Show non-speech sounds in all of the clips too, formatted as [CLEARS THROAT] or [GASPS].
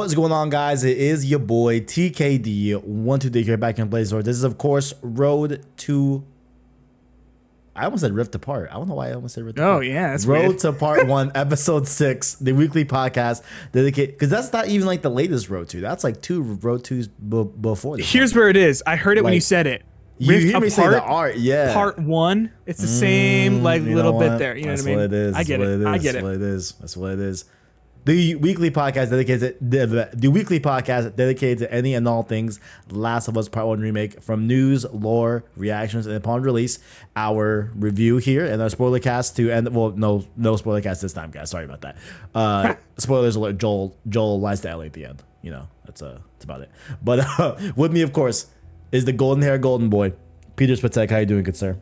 What's going on, guys? It is your boy TKD. One two three here back in Blazor. This is, of course, Road to. I almost said Rift Apart. I don't know why I almost said Rift Oh Apart. yeah, that's Road weird. to Part One, [LAUGHS] Episode Six, the weekly podcast dedicated because that's not even like the latest Road to. That's like two Road twos b- before. This Here's where it is. I heard it when you said it. you Rift hear me say the art, yeah. Part one. It's the same like Mm, little bit there. You know what I mean? That's what it is. I get it. what I is. get That's what it is. That's what it is. The weekly podcast dedicated the, the weekly podcast dedicated to any and all things Last of Us Part One remake, from news, lore, reactions, and upon release, our review here and our spoiler cast to end. Well, no, no spoiler cast this time, guys. Sorry about that. Uh, [LAUGHS] spoilers alert. Joel Joel lies to Ellie at the end. You know, that's uh, that's about it. But [LAUGHS] uh, with me, of course, is the golden hair golden boy, Peter Spitzek. How you doing, good sir?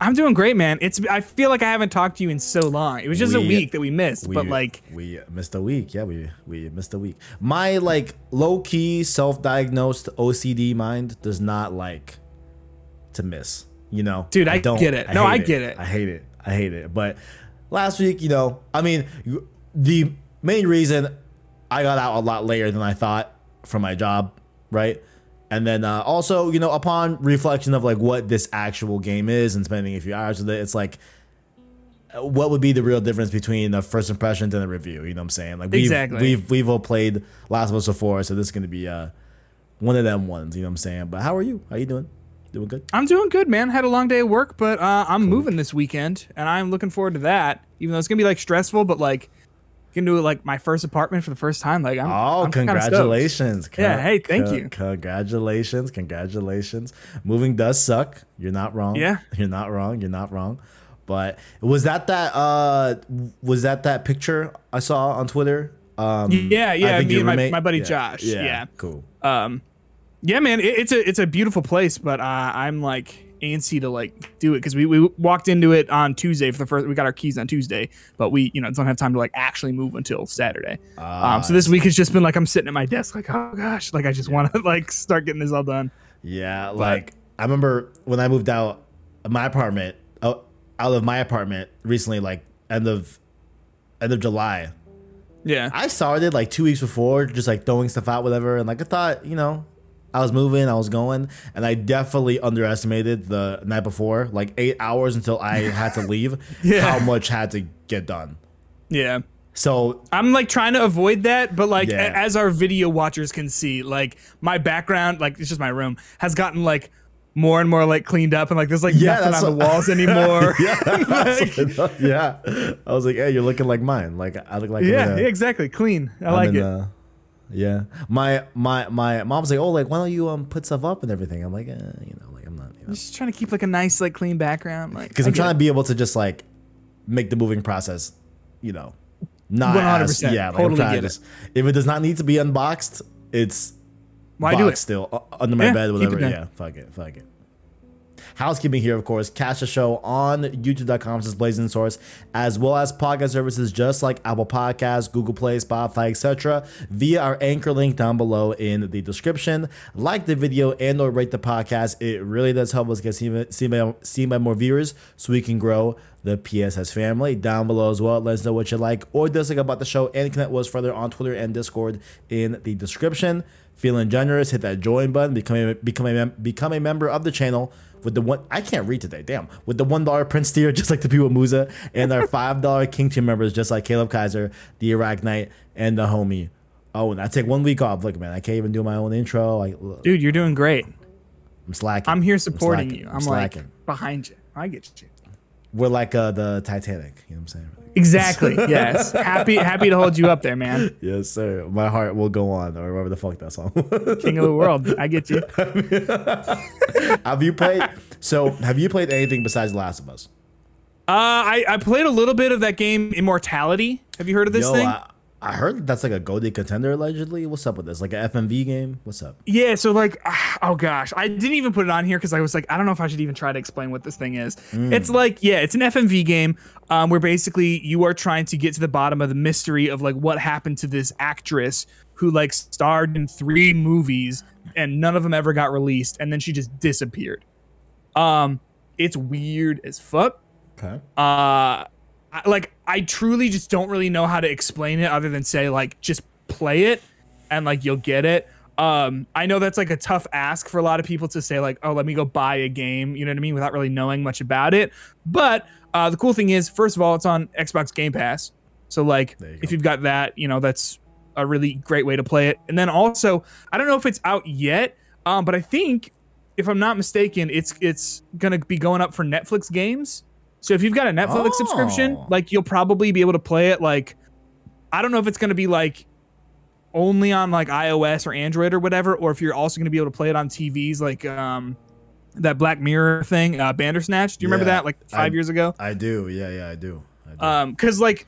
I'm doing great, man. It's I feel like I haven't talked to you in so long. It was just a week that we missed, but like we missed a week. Yeah, we we missed a week. My like low key self diagnosed OCD mind does not like to miss. You know, Dude, I don't get it. No, hate I get it. I hate it. I hate it. But last week, you know, I mean, the main reason I got out a lot later than I thought from my job, right? And then uh, also, you know, upon reflection of like what this actual game is and spending a few hours with it, it's like what would be the real difference between the first impressions and the review? You know what I'm saying? Like we've Exactly. we've we've all played Last of Us before, so this is gonna be uh one of them ones. You know what I'm saying? But how are you? How you doing? Doing good? I'm doing good, man. Had a long day of work, but uh, I'm moving this weekend, and I'm looking forward to that. Even though it's gonna be like stressful, but like do like my first apartment for the first time. Like I'm. Oh, I'm congratulations! Con- Yeah, hey, thank con- you. Congratulations, congratulations. Moving does suck. You're not wrong. Yeah. [LAUGHS] you're not wrong. You're not wrong. But was that that uh was that that picture I saw on Twitter? Um, Yeah, yeah. Me and my, my buddy yeah, Josh. Yeah. cool. Um, yeah, man, it, it's a it's a beautiful place, but uh, I'm like antsy to like do it because we, we walked into it on Tuesday for the first. We got our keys on Tuesday, but we you know don't have time to like actually move until Saturday. Ah, um, so this week has just been like I'm sitting at my desk like oh gosh, like I just want to [LAUGHS] like start getting this all done. Yeah, like I remember when I moved out of my apartment, out, out of my apartment recently, like end of end of July. Yeah, I started like two weeks before, just like throwing stuff out, whatever. And like I thought, you know, I was moving, I was going, and I definitely underestimated the night before, like eight hours until I had to leave, [LAUGHS] Yeah. how much had to get done. yeah. So I'm like trying to avoid that, but like Yeah. as our video watchers can see, like my background, like it's just my room, has gotten like more and more like cleaned up, and like there's like Yeah, nothing on the walls [LAUGHS] anymore. [LAUGHS] yeah, yeah, I was like, hey, you're looking like mine. Like I look like yeah, exactly, clean. I I'm like in it. Yeah, my my my mom's like, oh, like why don't you um put stuff up and everything? I'm like, eh, you know, like I'm not, you know, Just trying to keep like a nice, like clean background, like because I'm trying to be able to just like make the moving process, you know, not 100%, yeah, like totally get to it. if it does not need to be unboxed, it's Why do it? still uh, under my Yeah, bed, whatever. Yeah, fuck it, fuck it. Housekeeping here, of course, catch the show on youtube.com slash blazing source, as well as podcast services just like Apple Podcasts, Google Play, Spotify, etc. via our anchor link down below in the description. Like the video and or rate the podcast. It really does help us get seen, seen, by, seen by more viewers so we can grow the PSS family. Down below as well, let us know what you like or dislike about the show and connect with us further on Twitter and Discord in the description. Feeling generous, hit that join button, become a, become a, become a member of the channel with the one I can't read today, damn. With the one dollar Prince tier, [LAUGHS] just like the people Musa, and our five dollar King tier members, just like Caleb Kaiser, the Iraq Knight, and the homie. Oh, and I take one week off. Look, man, I can't even do my own intro. I, Dude, you're doing great. I'm slacking. I'm here supporting slacking. you. I'm I'm, like slacking. behind you. I get you. We're like uh, the Titanic. You know what I'm saying? Exactly. [LAUGHS] yes. Happy, happy to hold you up there, man. Yes, sir. My heart will go on, or whatever the fuck that song. King of the world. I get you. [LAUGHS] have you played? So, have you played anything besides Last of Us? Uh, I, I played a little bit of that game, Immortality. Have you heard of this Yo, thing? I, I heard that's like a GOTY contender allegedly. What's up with this? Like a FMV game? What's up? Yeah, so like, [SIGHS] oh gosh, I didn't even put it on here because I was like, I don't know if I should even try to explain what this thing is. It's like, yeah, it's an FMV game um, where basically you are trying to get to the bottom of the mystery of like what happened to this actress who like starred in three movies and none of them ever got released, and then she just disappeared. Um, it's weird as fuck. Okay. uh I- like I truly just don't really know how to explain it other than say like just play it and like you'll get it. Um, I know that's like a tough ask for a lot of people to say like, oh, let me go buy a game, you know what I mean, without really knowing much about it. But uh, the cool thing is, first of all, it's on Xbox Game Pass, so like you if you've got that, you know, that's a really great way to play it. And then also, I don't know if it's out yet, um, but I think if I'm not mistaken, it's it's gonna be going up for Netflix games. So if you've got a Netflix subscription, Oh. like you'll probably be able to play it. Like, I don't know if it's gonna be like only on like iOS or Android or whatever, or if you're also gonna be able to play it on TVs, like um that Black Mirror thing, uh, Bandersnatch. Do you remember Yeah, that like five I- years ago? I do. Yeah, yeah, I do. I do. um because like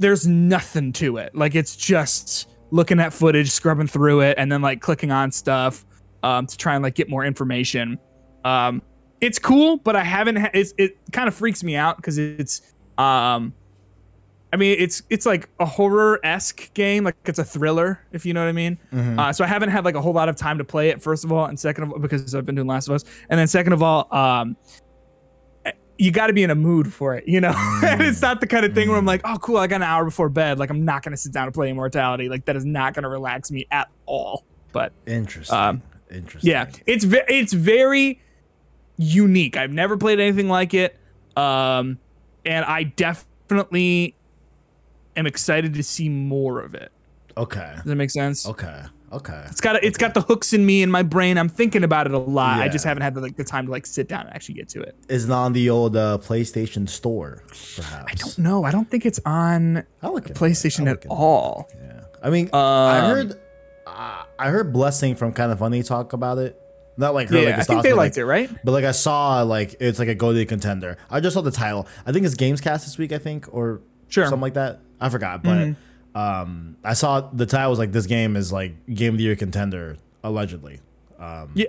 there's nothing to it like it's just looking at footage scrubbing through it and then like clicking on stuff um to try and like get more information um it's cool but i haven't ha- it's, it kind of freaks me out because it's um i mean it's it's like a horror-esque game like it's a thriller if you know what i mean uh, so i haven't had like a whole lot of time to play it first of all and second of all because i've been doing last of us and then second of all um you got to be in a mood for it, you know? [LAUGHS] and it's not the kind of thing where I'm like, oh, cool, I got an hour before bed. Like, I'm not going to sit down and play Immortality. Like, that is not going to relax me at all. But Interesting. um, Interesting. yeah, it's ve- it's very unique. I've never played anything like it. Um, and I definitely am excited to see more of it. Okay. Does that make sense? Okay. Okay. It's got it's got the hooks in me in my brain. I'm thinking about it a lot. I just haven't had the, like the time to like sit down and actually get to it. Is it on the old uh, PlayStation Store, perhaps? I don't. know. I don't think it's on look. PlayStation at all. Yeah. I mean, I Um, heard, uh, I heard Blessing from Kind of Funny talk about it. Not like her, Yeah, like I think they liked like, it, right? But like I saw, like it's like a go to contender. I just saw the title. I think it's Gamescast this week. I think or Sure. Mm-hmm. something like that. I forgot, but um, I saw the title was like this game is like game of the year contender allegedly. Um, Yeah,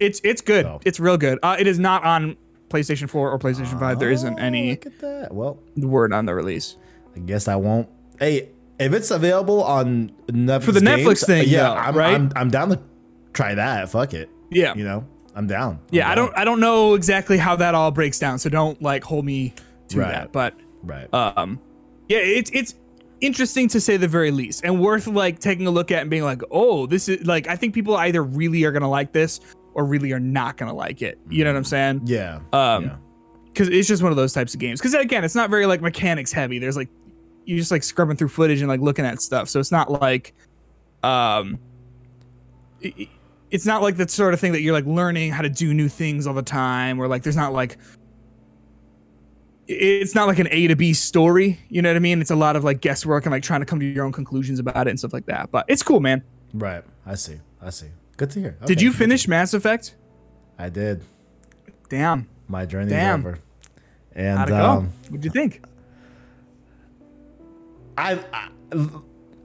it's it's good. So. It's real good. Uh, it is not on PlayStation 4 or PlayStation 5. There isn't oh, any Look at that. Well, word on the release. I guess I won't. Hey, if it's available on Netflix For the Netflix thing, yeah, though, I'm, right? I'm I'm down to try that. Fuck it. Yeah. You know, I'm down. I'm Yeah, I don't I don't know exactly how that all breaks down, so don't like hold me to Right. that. But Right. um yeah, it's it's interesting to say the very least and worth like taking a look at and being like, "Oh, this is like I think people either really are going to like this or really are not going to like it." You know what I'm saying? yeah. Um, yeah. because it's just one of those types of games. Because again, it's not very like mechanics heavy. There's like you're just like scrubbing through footage and like looking at stuff. So it's not like, um, i- i- it's not like the sort of thing that you're like learning how to do new things all the time, or like there's not like. It's not like an A to B story, you know what I mean? It's a lot of like guesswork and like trying to come to your own conclusions about it and stuff like that. But it's cool, man. Right. I see. I see. Good to hear. Did you finish Mass Effect? I did. Damn, My journey Damn. over. And how'd it um, go? What'd you think? I, I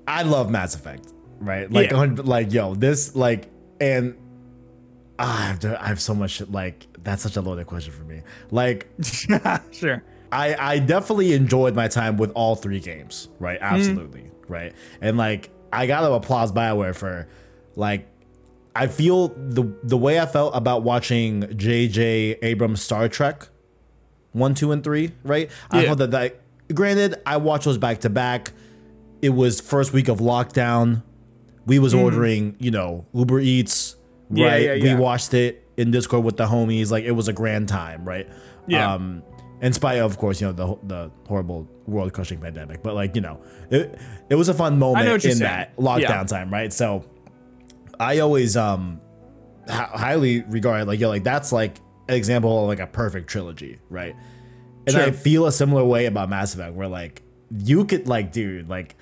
I love Mass Effect, right? Like, Yeah. like yo, this like, and ah, I have I so much like that's such a loaded question for me. Like, [LAUGHS] sure. I I definitely enjoyed my time with all three games, right? Mm-hmm. Absolutely, right? And like, I gotta applaud Bioware for, like, I feel the the way I felt about watching J.J. Abrams' Star Trek, one, two, and three, right? I Yeah. felt that that. Granted, I watched those back to back. It was first week of lockdown. We was ordering, you know, Uber Eats. Yeah, right? yeah, yeah. We watched it in Discord with the homies. Like it was a grand time, right? Yeah. Um, in spite of, of course, you know the the horrible world crushing pandemic, but like you know, it it was a fun moment in saying. that lockdown time, right? So, I always um hi- highly regard like yo like that's like an example of like a perfect trilogy, right? And I feel a similar way about Mass Effect, where like you could like, dude, like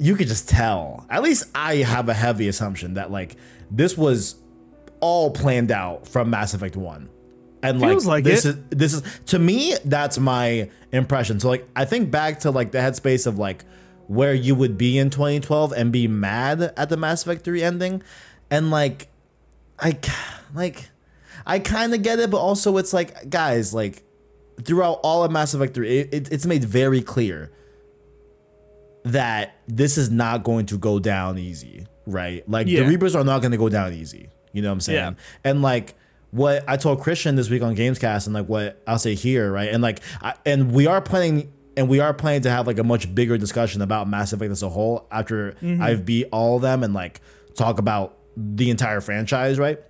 you could just tell. At least I have a heavy assumption that like this was all planned out from Mass Effect One, and like, Feels like this it. is this is to me that's my impression. So like I think back to like the headspace of like where you would be in 2012 and be mad at the Mass Effect 3 ending, and like I like I kind of get it, but also it's like guys like throughout all of Mass Effect 3, it, it, it's made very clear that this is not going to go down easy, right? Like Yeah. the Reapers are not going to go down easy. You know what I'm saying? Yeah. And like what I told Christian this week on Gamescast, and like what I'll say here, right? And like, I, and we are planning and we are planning to have like a much bigger discussion about Mass Effect as a whole after Mm-hmm. I've beat all of them and like talk about the entire franchise, right?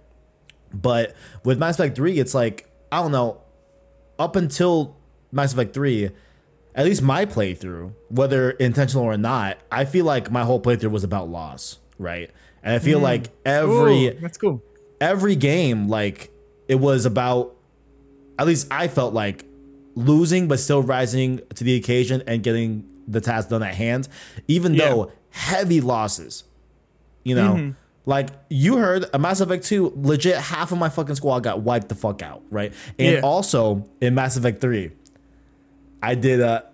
But with Mass Effect 3, it's like, I don't know, up until Mass Effect 3, at least my playthrough, whether intentional or not, I feel like my whole playthrough was about loss, right? And I feel mm. like every Ooh, that's cool. every game like it was about at least I felt like losing but still rising to the occasion and getting the task done at hand, even Yeah. though heavy losses. You know, mm-hmm. like you heard a Mass Effect 2, legit half of my fucking squad got wiped the fuck out, right? And Yeah. also in Mass Effect 3, I did a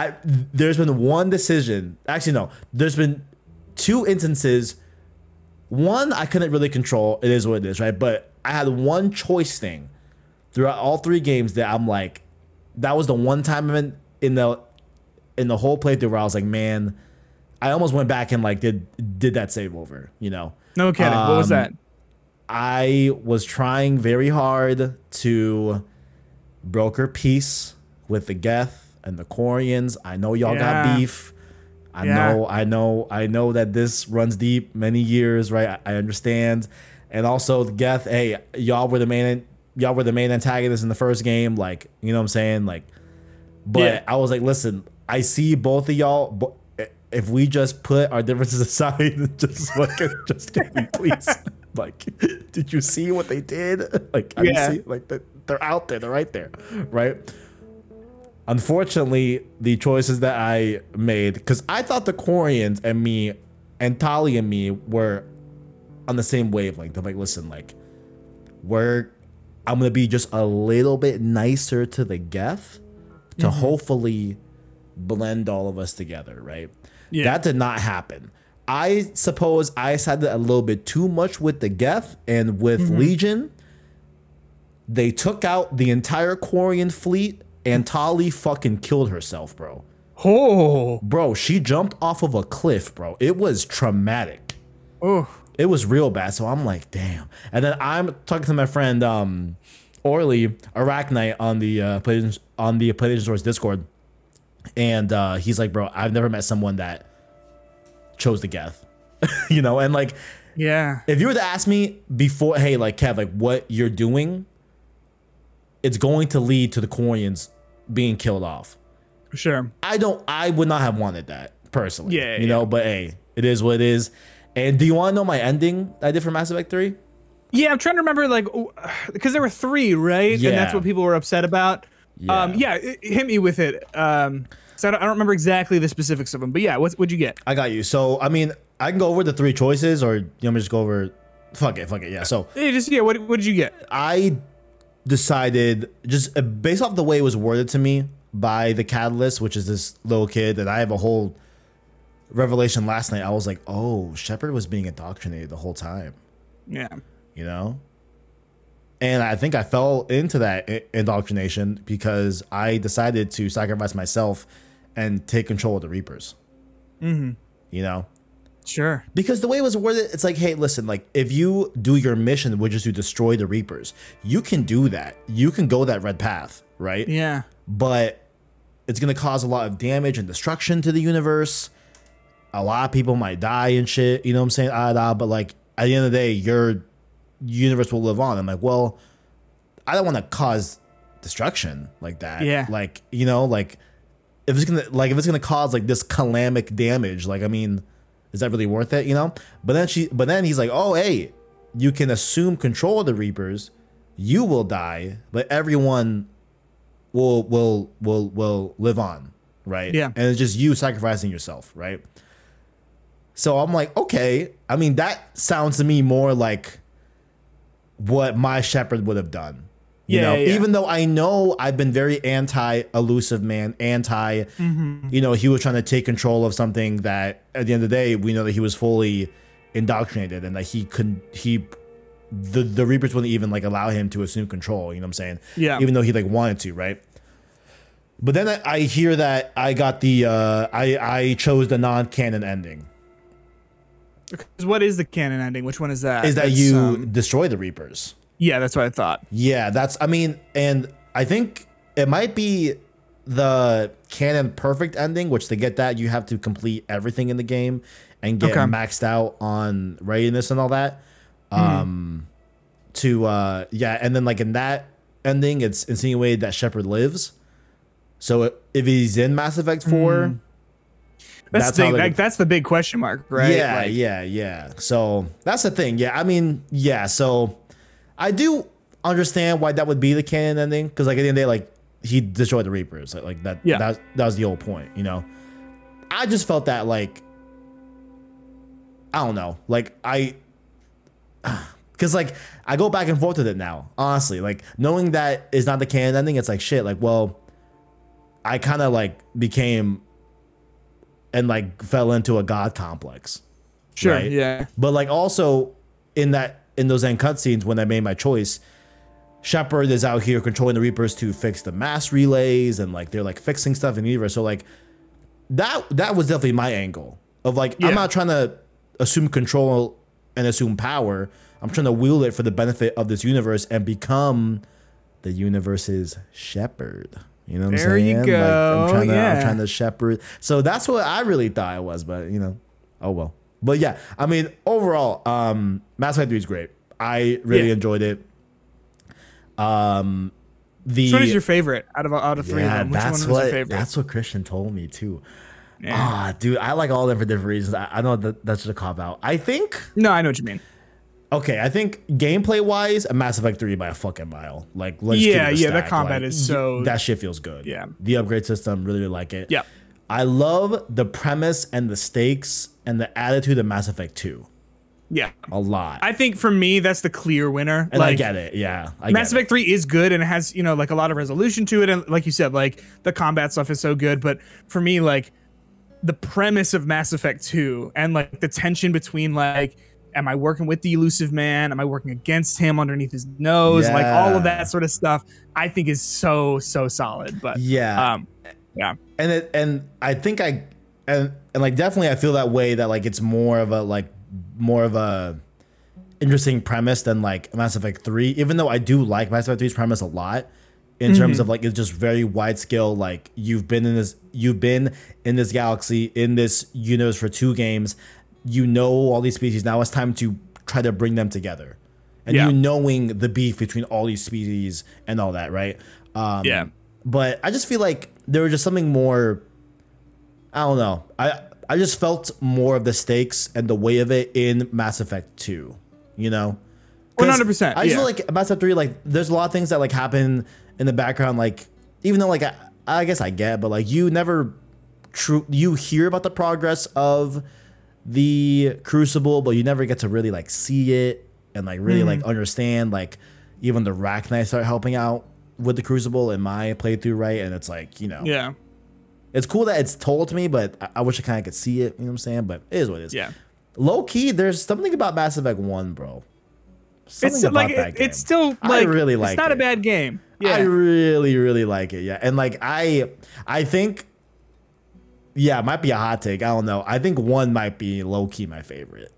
I there's been one decision. Actually, no, there's been two instances. One I couldn't really control. It is what it is, right? But I had one choice thing throughout all three games that I'm like, that was the one time in in the in the whole playthrough where I was like, man, I almost went back and like did did that save over, you know? No kidding. what was Um, that? I was trying very hard to broker peace with the Geth and the Quarians. I know y'all Yeah. got beef. I Yeah. know, I know, I know that this runs deep many years, right? I, I understand. And also Geth, hey, y'all were the main y'all were the main antagonists in the first game, like, you know what I'm saying? Like but Yeah. I was like, listen, I see both of y'all, but if we just put our differences [LAUGHS] aside just fucking just get me, please. [LAUGHS] like, did you see what they did? [LAUGHS] Like, Yeah. see? Like, they're, they're out there, they're right there, right? Unfortunately, the choices that I made, because I thought the Quarians and me, and Tali and me were on the same wavelength. I'm like, listen, like, we're, I'm gonna be just a little bit nicer to the Geth to Mm-hmm. hopefully blend all of us together, right? Yeah. That did not happen. I suppose I sided a little bit too much with the Geth and with Mm-hmm. Legion. They took out the entire Quarian fleet and Tali fucking killed herself, bro. Oh, Bro, she jumped off of a cliff, bro. It was traumatic. oh, It was real bad. So I'm like, damn. And then I'm talking to my friend um Orly Arachnite on the uh PlayStation on the PlayStation Source Discord. And uh he's like, bro, I've never met someone that chose the Geth. [LAUGHS] you know, and like yeah. if you were to ask me before, hey, like Kev, like what you're doing, it's going to lead to the Quarians being killed off. Sure. I don't I would not have wanted that personally. Yeah, You yeah. know, but hey, it is what it is. And do you want to know my ending I did for Mass Effect 3? Yeah, I'm trying to remember like because [SIGHS] there were three, right? Yeah. And that's what people were upset about. Yeah. Um, yeah, it, it hit me with it. Um, so I don't, I don't remember exactly the specifics of them, but yeah, what what'd you get? I got you. So I mean, I can go over the three choices or you want me to just go over fuck it, fuck it. Yeah. So Yeah, just yeah, what what did you get? I decided just uh, based off the way it was worded to me by the catalyst, which is this little kid, that I have a whole revelation last night. I was like, oh, Shepard was being indoctrinated the whole time. Yeah. you know and i think i fell into that indoctrination because i decided to sacrifice myself and take control of the reapers mm-hmm. you know Sure. because the way it was worded it's like hey listen like if you do your mission which is to destroy the reapers you can do that you can go that red path right Yeah. but it's going to cause a lot of damage and destruction to the universe. A lot of people might die and shit. You know what I'm saying? Ah, da, but like at the end of the day, your universe will live on. I'm like, well, I don't want to cause destruction like that. Yeah. Like you know, like if it's gonna like if it's gonna cause like this calamic damage, like I mean, is that really worth it? You know? But then she, but then he's like, oh hey, you can assume control of the Reapers. You will die, but everyone will will will will live on, right? Yeah. And it's just you sacrificing yourself, right? So I'm like, okay. I mean, that sounds to me more like what my Shepard would have done. You Yeah, know, yeah. even though I know I've been very anti Illusive Man, anti, Mm-hmm. you know, he was trying to take control of something that at the end of the day, we know that he was fully indoctrinated and that he couldn't, he, the, the Reapers wouldn't even like allow him to assume control. You know what I'm saying? Yeah. Even though he like wanted to, right? But then I, I hear that I got the, uh, I, I chose the non canon ending. 'Cause what is the canon ending? Which one is that? Is that That's, you um, destroy the Reapers? Yeah, that's what I thought. Yeah, that's I mean, and I think it might be the canon perfect ending, which to get that you have to complete everything in the game and get Okay. maxed out on readiness and all that. Hmm. Um, to uh, yeah, and then like in that ending, it's insinuated that Shepard lives. So if he's in Mass Effect Four, Hmm. That's, That's the thing. Like, that's the big question mark, right? yeah, Like, yeah, yeah. So that's the thing. Yeah, I mean, yeah. So I do understand why that would be the canon ending because, like, at the end of the day, like he destroyed the Reapers. Like, like that. Yeah. That that was the whole point. You know. I just felt that like I don't know. Like I. [SIGHS] Cause like I go back and forth with it now, honestly. Like knowing that is not the canon ending, it's like shit. Like, well, I kind of like became and like fell into a god complex. Sure. Right. Yeah. But like also in that in those end cutscenes when I made my choice, Shepard is out here controlling the Reapers to fix the mass relays and like they're like fixing stuff in the universe. So like that that was definitely my angle of like Yeah. I'm not trying to assume control and assume power. I'm trying to wield it for the benefit of this universe and become the universe's shepherd. You know what There I'm you saying? go, I'm trying to I'm trying to shepherd. So that's what I really thought it was, but you know, oh well. But yeah, I mean, overall, um, Mass Effect 3 is great. I really Yeah. enjoyed it. Um, the Which one is your favorite out of out of three yeah, of them? Which that's one was what your favorite? that's what Christian told me too. Yeah. Ah, dude, I like all of them for different reasons. I, I know that that's just a cop out. I think no, I know what you mean. okay. I think gameplay wise, a Mass Effect three by a fucking mile. Like, let's Yeah, yeah, the stack. combat Like, is so- that shit feels good. Yeah. the upgrade system really, really like it. Yeah. I love the premise and the stakes and the attitude of Mass Effect two Yeah. a lot. I think for me that's the clear winner. and like, I get it. Yeah, I Mass get it. Effect 3 is good and it has, you know, like a lot of resolution to it. And like you said, like the combat stuff is so good. But for me, like the premise of Mass Effect 2 and like the tension between like, am I working with the Illusive Man? Am I working against him underneath his nose? Like all of that sort of stuff, I think is so, so solid. But Yeah. um, yeah. And it and I think I and and like definitely I feel that way that like it's more of a like more of a interesting premise than like Mass Effect 3 even though I do like Mass Effect 3's premise a lot in terms Mm-hmm. of like it's just very wide scale like you've been in this you've been in this galaxy in this universe for two games you know all these species now it's time to try to bring them together and Yeah. you knowing the beef between all these species and all that right um Yeah. but I just feel like there was just something more. I don't know. I I just felt more of the stakes and the weight of it in Mass Effect Two. You know. 100%, I just yeah. feel like Mass Effect Three, like there's a lot of things that like happen in the background. Like even though like I, I guess I get, but like you never true you hear about the progress of the Crucible, but you never get to really like see it and like really like understand like even the Rachni start helping out with the Crucible in my playthrough, right? And it's like you know, Yeah. it's cool that it's told to me, but I, I wish I kind of could see it. You know what I'm saying? But it is what it is. Yeah. Low key, there's something about Mass Effect One, bro. Something It's about like, that it- game. it's still I like, really like it's not a bad game. Yeah. I really, really like it. Yeah, and like I, I think, yeah, it might be a hot take. I don't know. I think one might be low key my favorite,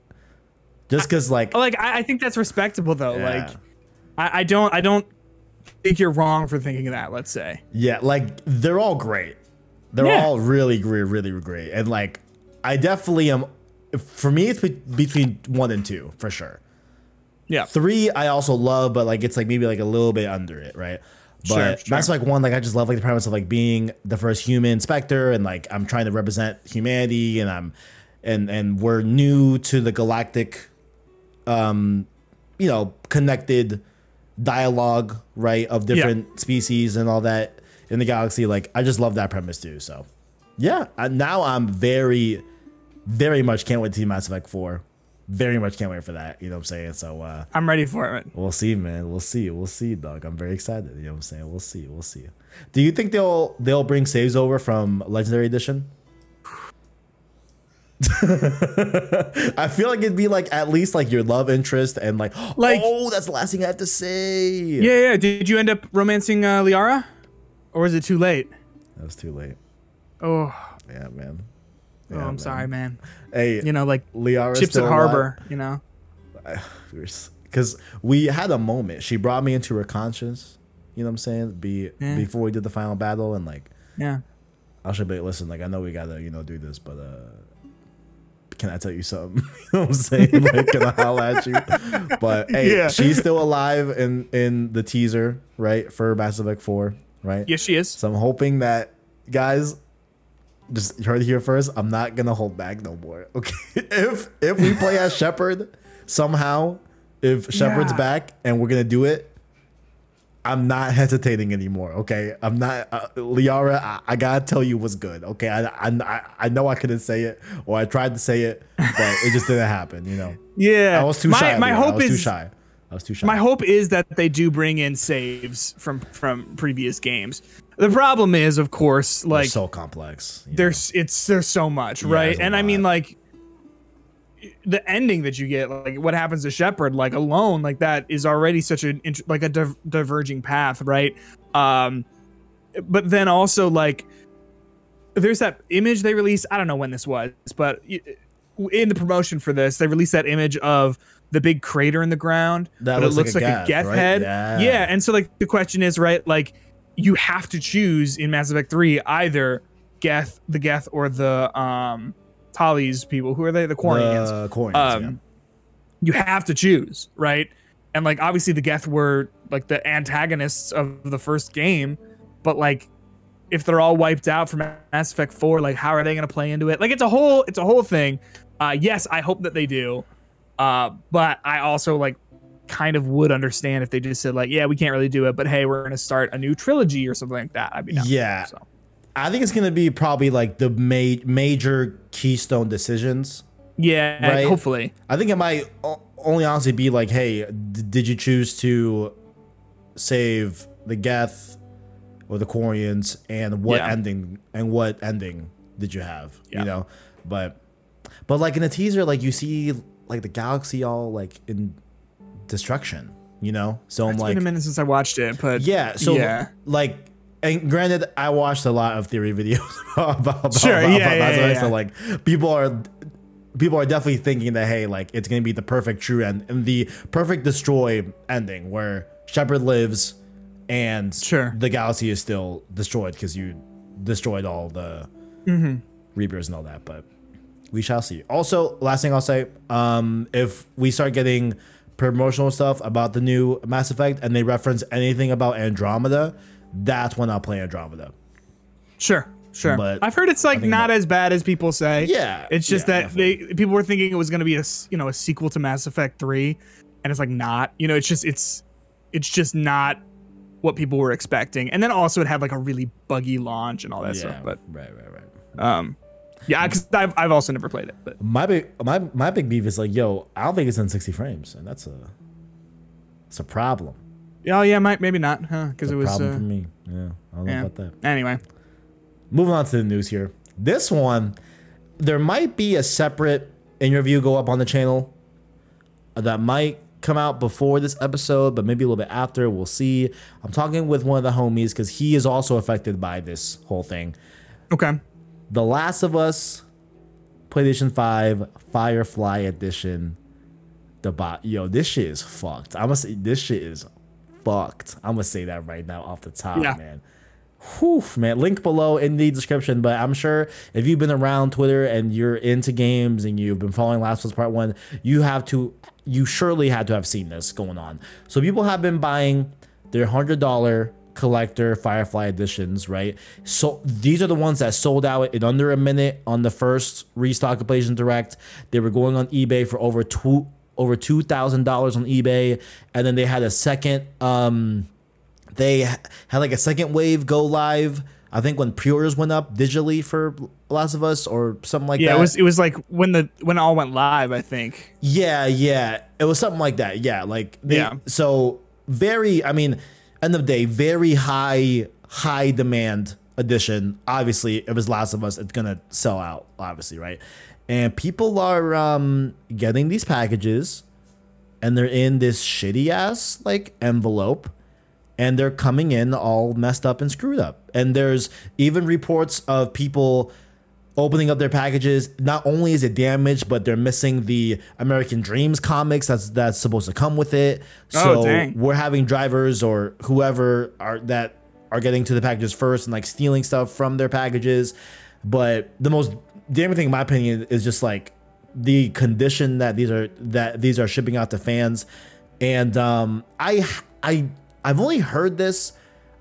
just because like like I, I think that's respectable though. Yeah. Like I, I don't I don't think you're wrong for thinking that. Let's say. Yeah, like they're all great. They're Yeah. all really great, really great. And like I definitely am for me it's between 1 and 2 for sure. Yeah. 3 I also love but like it's like maybe like a little bit under it, right? Sure, But sure. Mass Effect 1 like I just love like the premise of like being the first human specter and like I'm trying to represent humanity and I'm and and we're new to the galactic um you know connected dialogue right of different species and all that in the galaxy. Like i just love that premise too so. Yeah uh, now i'm very very much can't wait to see mass effect 4 very much can't wait for that you know what i'm saying? So uh I'm ready for it. we'll see man. We'll see. We'll see dog. I'm very excited you know what i'm saying? We'll see. We'll see. Do you think they'll they'll bring saves over from legendary edition [LAUGHS] I feel like it'd be like at least like your love interest and like, Like- [GASPS] oh that's the last thing I have to say. Yeah, yeah. Did you end up romancing uh, Liara, or was it too late? That was too late. Oh, Yeah, man. oh, I'm man. sorry, man. Hey, You know, like Liara ships at harbor. You know. because we had a moment. She brought me into her conscience. You know what I'm saying? Be Yeah. before we did the final battle, and like Yeah. I should be listen. Like I know we gotta you know do this, but uh, can I tell you something? [LAUGHS] you know what I'm saying? Like can I holler at you? But [LAUGHS] hey, Yeah. she's still alive in in the teaser, right? For Mass Effect Four, right? Yes, she is. So I'm hoping that guys just heard it here first. I'm not gonna hold back no more. [LAUGHS] Okay. if if we play as Shepard somehow, if Shepard's Yeah. back and we're gonna do it, I'm not hesitating anymore. Okay. I'm not uh, Liara. I, I gotta tell you what's good. Okay. I, I I know I couldn't say it or I tried to say it, but it just didn't happen. You know. [LAUGHS] Yeah. I was too my, shy. My Liara. hope I was is too shy. I was too shy. My hope is that they do bring in saves from from previous games. The problem is, of course, like It's so complex. know? there's it's there's so much, right? there's a And I mean, like the ending that you get, like what happens to Shepard, like alone, like that is already such an like a div- diverging path, right? Um, but then also like there's that image they released. I don't know when this was, but in the promotion for this, they released that image of the big crater in the ground. That but looks it looks like like, a a Geth, right? head. Yeah. yeah, and so like the question is, right? Like you have to choose in Mass Effect 3 either Geth, the Geth, or the um Tali's people. Who are they? The Quarians. Quarians, um, yeah. you have to choose, right? And like obviously the Geth were like the antagonists of the first game, but like if they're all wiped out from Mass Effect 4, like how are they gonna play into it? Like it's a whole it's a whole thing. Uh yes, I hope that they do. Uh, but I also like kind of would understand if they just said like, yeah, we can't really do it, but hey, we're gonna start a new trilogy or something like that. I'd be down. Yeah. So I think it's gonna be probably like the ma- major keystone decisions. yeah, Right. hopefully. I think it might o- only honestly be like, hey, d- did you choose to save the Geth or the Quarians, and what Yeah. ending and what ending did you have? Yeah. You know, but but like in the teaser, like you see like the galaxy all like in destruction. You know, so I'm It's like, been a minute since I watched it, but Yeah. So yeah. like, and granted, I watched a lot of theory videos [LAUGHS] about, about, Sure, about, yeah, about yeah, Mass yeah, Effect. So like, people are people are definitely thinking that hey, like it's gonna be the perfect true end and the perfect destroy ending where Shepard lives and Sure. the galaxy is still destroyed because you destroyed all the Mm-hmm. Reapers and all that, but we shall see. Also, last thing I'll say, um, if we start getting promotional stuff about the new Mass Effect and they reference anything about Andromeda, that's when I'll play Andromeda. Sure, sure. But I've heard it's like not that- as bad as people say. Yeah, it's just yeah, that they people were thinking it was going to be a you know a sequel to Mass Effect Three, and it's like not. You know, it's just it's it's just not what people were expecting. And then also it had like a really buggy launch and all that Yeah, stuff. But right, right, right. um, yeah, because I've I've also never played it. But My big my my big beef is like, yo, I don't think it's in 60 frames, and that's a it's a problem. Oh yeah, might maybe not, huh? Because it was problem uh, for me. Yeah, I don't know about that. Anyway, moving on to the news here. This one, there might be a separate interview go up on the channel that might come out before this episode, but maybe a little bit after. We'll see. I'm talking with one of the homies because he is also affected by this whole thing. okay. The Last of Us, PlayStation 5, Firefly Edition. The bot, yo, this shit is fucked. I'm gonna say this shit is fucked. I'm gonna say that right now off the top, Yeah. man. Whew, man. Link below in the description. But I'm sure if you've been around Twitter and you're into games and you've been following Last of Us Part One, you have to, you surely had to have seen this going on. So people have been buying their hundred dollar collector Firefly editions, right? So these are the ones that sold out in under a minute on the first restock of PlayStation Direct. They were going on eBay for over two over two thousand dollars on eBay, and then they had a second. um they had like a second wave go live. I think when pre-orders went up digitally for Last of Us or something like Yeah, that. Yeah, it was it was like when the when it all went live. I think. Yeah, yeah. It was something like that. Yeah, like they, Yeah. So very, I mean, end of the day, very high, high demand edition. Obviously, if it's Last of Us, it's gonna sell out. Obviously, right? And people are um getting these packages, and they're in this shitty ass like envelope, and they're coming in all messed up and screwed up. And there's even reports of people opening up their packages not only is it damaged but they're missing the american dreams comics that's that's supposed to come with it Oh, so dang. we're having drivers or whoever are that are getting to the packages first and like stealing stuff from their packages. But the most damning thing, in my opinion, is just like the condition that these are that these are shipping out to fans. And um, I I I've only heard this.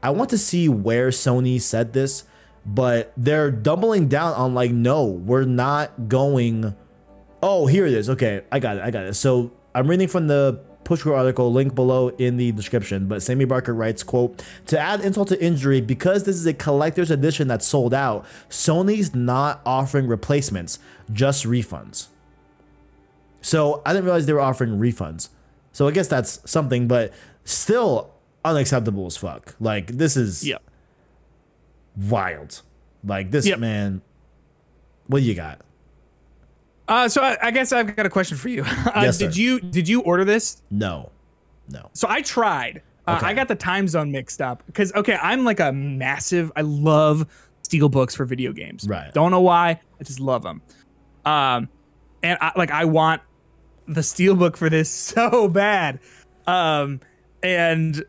I want to see where Sony said this, but they're doubling down on like, no, we're not going. Oh, here it is. Okay, I got it. I got it. So I'm reading from the Push Square article, link below in the description. But Sammy Barker writes, quote, to add insult to injury, because this is a collector's edition that's sold out, Sony's not offering replacements, just refunds. So I didn't realize they were offering refunds. So I guess that's something, but still unacceptable as fuck. Like this is Yeah. wild. Like this Yep. man. What do you got? Uh, so I, I guess I've got a question for you. [LAUGHS] Uh, Yes, did you did you order this? No, no. So I tried. Uh, Okay. I got the time zone mixed up because okay, I'm like a massive. I love steel books for video games. Right. Don't know why. I just love them. Um, and I like I want the steel book for this [LAUGHS] so bad. Um, and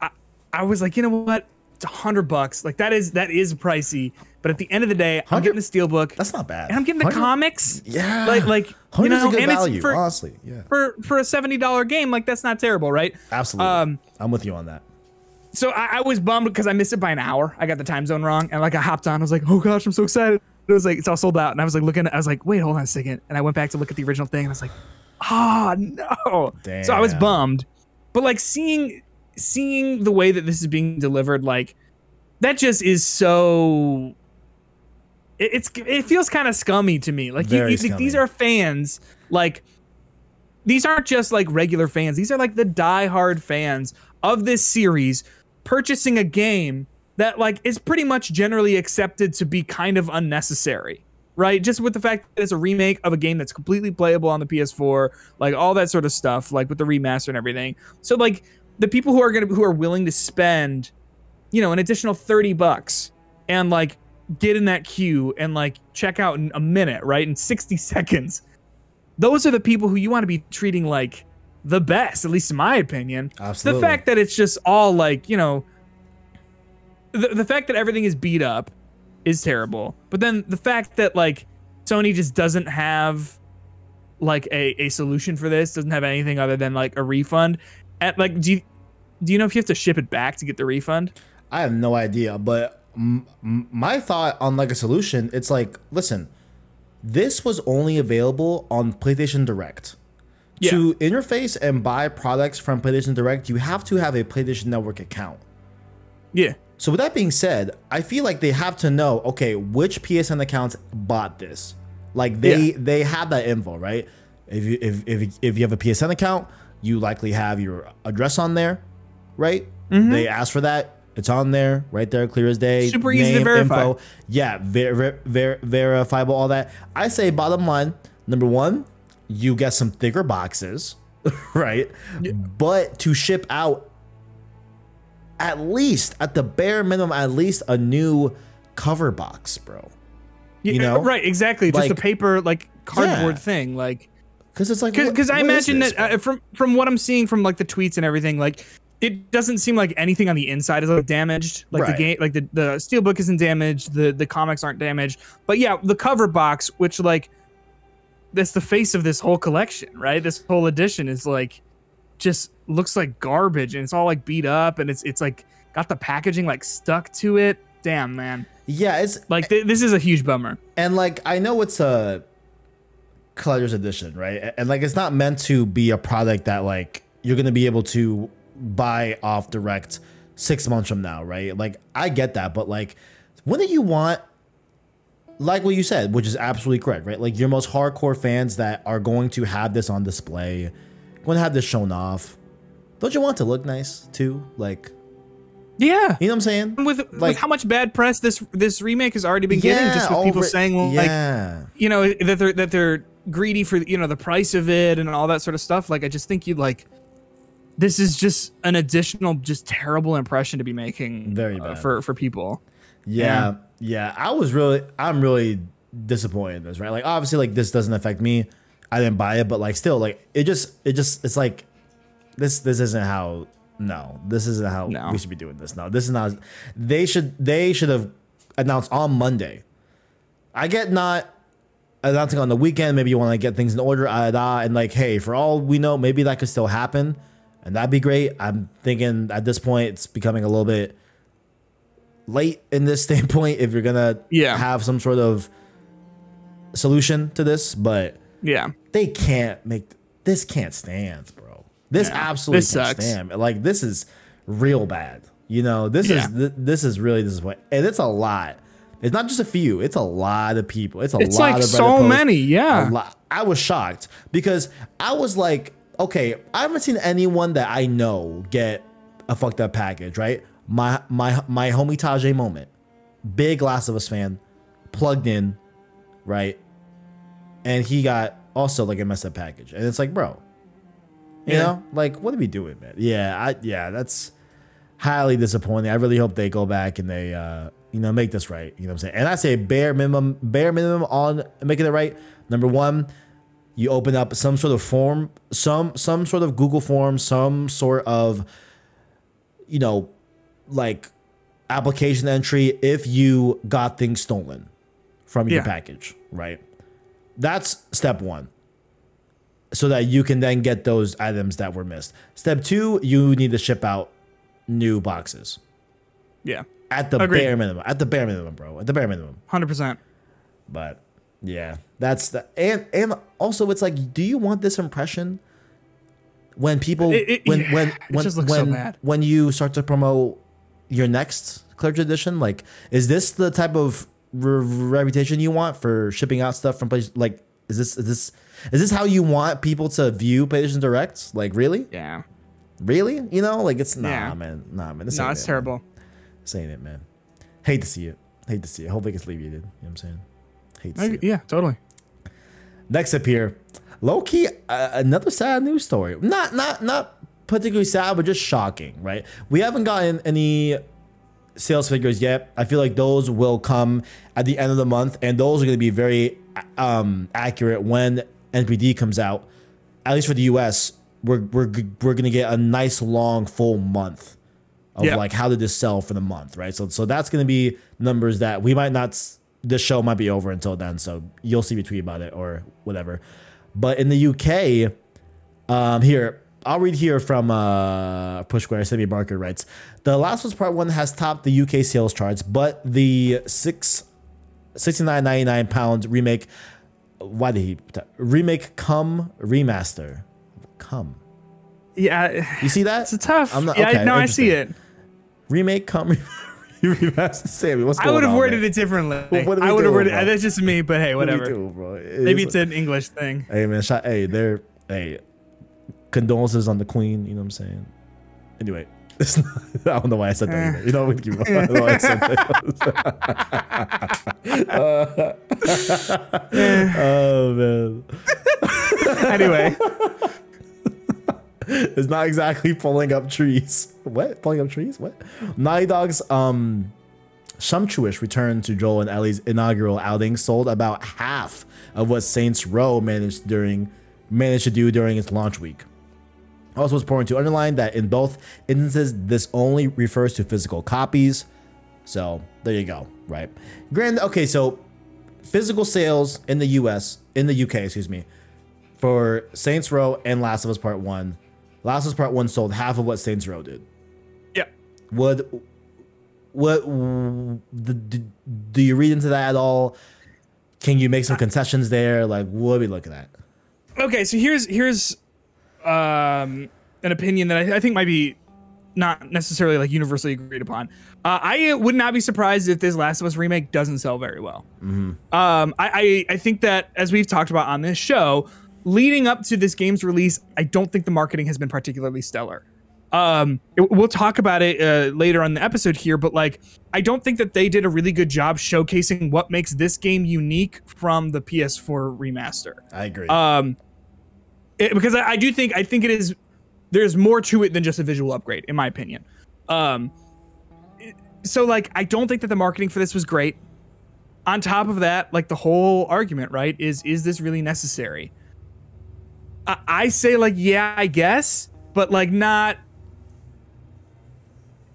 I, I was like, you know what? It's a hundred bucks. Like that is that is pricey. But at the end of the day, I'm getting the steelbook. That's not bad. and I'm getting the 100 comics. Yeah. Like like you know, good and value, it's for, honestly. Yeah. for for a seventy dollar game. Like that's not terrible, right? Absolutely. Um, I'm with you on that. so I, I was bummed because I missed it by an hour. I got the time zone wrong, and like I hopped on. I was like, oh gosh, I'm so excited. It was like it's all sold out, and I was like looking. I was like, wait, hold on a second, and I went back to look at the original thing, and I was like, oh no. Damn. So I was bummed, but like seeing seeing the way that this is being delivered, like that just is so. It, it's it feels kind of scummy to me. Like you, you think these are fans, like these aren't just like regular fans. These are like the die-hard fans of this series purchasing a game that like is pretty much generally accepted to be kind of unnecessary. Right? Just with the fact that it's a remake of a game that's completely playable on the PS4, like all that sort of stuff, like with the remaster and everything. So like the people who are going to who are willing to spend, you know, an additional 30 bucks and like get in that queue and like check out in a minute, right? In 60 seconds those are the people who you want to be treating like the best, at least in my opinion. Absolutely. The fact that it's just all like, you know, the, the fact that everything is beat up is terrible. But then the fact that like Sony just doesn't have like a, a solution for this, doesn't have anything other than like a refund. At like do you do you know if you have to ship it back to get the refund? I have no idea, but m- my thought on like a solution, it's like, listen, this was only available on PlayStation Direct. Yeah. To interface and buy products from PlayStation Direct, you have to have a PlayStation Network account. Yeah. So with that being said, I feel like they have to know, okay, which PSN accounts bought this. Like they Yeah. they have that info, right? If you if, if if you have a PSN account, you likely have your address on there, right? Mm-hmm. They ask for that. It's on there, right there, clear as day. Super easy to verify. Yeah, ver- ver- ver- verifiable, all that. I say, bottom line, number one, you get some thicker boxes, [LAUGHS] right? But to ship out at least at the bare minimum at least a new cover box bro Yeah, You know? right, exactly. Just a paper like cardboard Yeah. thing, like because it's like because I imagine this, that uh, from from what I'm seeing from like the tweets and everything, like it doesn't seem like anything on the inside is like damaged. Like the game, like the the steelbook isn't damaged, the the comics aren't damaged. But yeah, the cover box, which like that's the face of this whole collection, right? This whole edition is like just looks like garbage and it's all like beat up and it's it's like got the packaging like stuck to it. Damn, man. yeah it's Like th- this is a huge bummer. and like i know it's a collector's edition right and like it's not meant to be a product that like you're gonna be able to buy off direct six months from now right? Like i get that but like wouldn't you want like what you said which is absolutely correct right? Like your most hardcore fans that are going to have this on display going to have this shown off don't you want to look nice too? Like Yeah. you know what i'm saying? With, Like- with how much bad press this this remake has already been getting, just with people saying like yeah. you know that they're that they're greedy for you know the price of it and all that sort of stuff. Like I just think you'd like this is just an additional just terrible impression to be making Very uh, bad. for for people. Yeah, yeah. I was really, I'm really disappointed in this, right? Like, obviously, like this doesn't affect me. I didn't buy it, but like, still, like, it just, it just, it's like, this, this isn't how no, this isn't how No. we should be doing this. No, this is not. They should they should have announced on Monday. I get not announcing on the weekend. Maybe you want to get things in order, ah, and like, hey, for all we know, maybe that could still happen, and that'd be great. I'm thinking at this point, it's becoming a little bit late in this [LAUGHS] standpoint if you're gonna Yeah. have some sort of solution to this, but Yeah. they can't make this can't stand, bro. This Yeah, absolutely this can't sucks. stand. Like this is real bad. You know, this Yeah. is th- this is really disappointing, and it's a lot. It's not just a few; it's a lot of people. It's a It's lot like of so posts. many, yeah. I was shocked because I was like, okay, I haven't seen anyone that I know get a fucked up package, right? My my my homie Tajay moment, big Last of Us fan, plugged in, right? And he got also like a messed up package, and it's like, bro, you Yeah. know, like what are we doing, man? Yeah, I yeah, that's highly disappointing. I really hope they go back and they uh you know make this right. You know what I'm saying? And I say bare minimum, bare minimum on making it right. Number one, you open up some sort of form, some some sort of Google form, some sort of you know like application entry if you got things stolen from your Yeah. package, right? That's step one. So that you can then get those items that were missed. Step two, you need to ship out new boxes Yeah. at the Agreed. bare minimum. At the bare minimum, bro. At the bare minimum. 100%. But yeah, that's the and and also it's like, do you want this impression when people It- it- when yeah, when it when just looks so when, bad. when you start to promote your next Clear Edition? Like, is this the type of re- reputation you want for shipping out stuff from places? Like, is this is this is this how you want people to view PlayStation Direct? Like, really, Yeah. really? You know, like it's nah, Yeah. man, nah, man. This No, it's it, man. terrible. Saying it, man. Hate to see it. Hate to see it. Hopefully it gets alleviated. You know what I'm saying? Hate to I- yeah, totally. Next up here, low key, uh, another sad news story. Not not not particularly sad, but just shocking, right? We haven't gotten any sales figures yet. I feel like those will come at the end of the month, and those are going to be very um, accurate when NPD comes out. At least for the US, we're we're we're going to get a nice long full month of Yeah. like how did this sell for the month, right? So so that's going to be numbers that we might not. This show might be over until then, so you'll see me tweet about it or whatever. But in the UK, um, here I'll read here from uh, Push Square. Sammy Barker writes, "The Last of Us Part One has topped the UK sales charts, but the six sixty nine ninety nine pound remake. Why did he remake? Come remaster, come. Yeah. You see that? It's a tough. I'm not- yeah, okay, no, I see it. remake. Come [LAUGHS] [LAUGHS] remaster. Sammy, what's I would have worded man? it differently. Well, what I would have worded bro? That's just me, but hey, What do whatever. do, bro? Maybe It's- an English thing. Hey man, shout, hey, they're hey, condolences on the queen. You know what I'm saying? Anyway, [LAUGHS] not, I don't know why I said that. Either. You know, we keep, I don't know why I said that. [LAUGHS] Eh. oh man, anyway, [LAUGHS] it's not exactly pulling up trees. What? Pulling up trees? What? Naughty Dog's um sumptuous return to Joel and Ellie's inaugural outing sold about half of what Saints Row managed during managed to do during its launch week. Also, it's important to underline that in both instances, this only refers to physical copies. So there you go, right? Grand. Okay, so physical sales in the U.S. in the U.K. Excuse me, for Saints Row and Last of Us Part One. Last of Us Part One sold half of what Saints Row did. yeah. Would what do, you read into that at all? Can you make some concessions there? Like, what are we looking at? Okay, so here's here's um, an opinion that I, I think might be not necessarily like universally agreed upon. Uh, I would not be surprised if this Last of Us remake doesn't sell very well. Um, I, I I think that as we've talked about on this show, leading up to this game's release, I don't think the marketing has been particularly stellar. Um, it- we'll talk about it uh, later on the episode here, but like, I don't think that they did a really good job showcasing what makes this game unique from the PS4 remaster I agree. um it, because I, I do think i think it is there's more to it than just a visual upgrade in my opinion um so like i don't think that the marketing for this was great on top of that like the whole argument right is is this really necessary i, say like yeah i guess but like not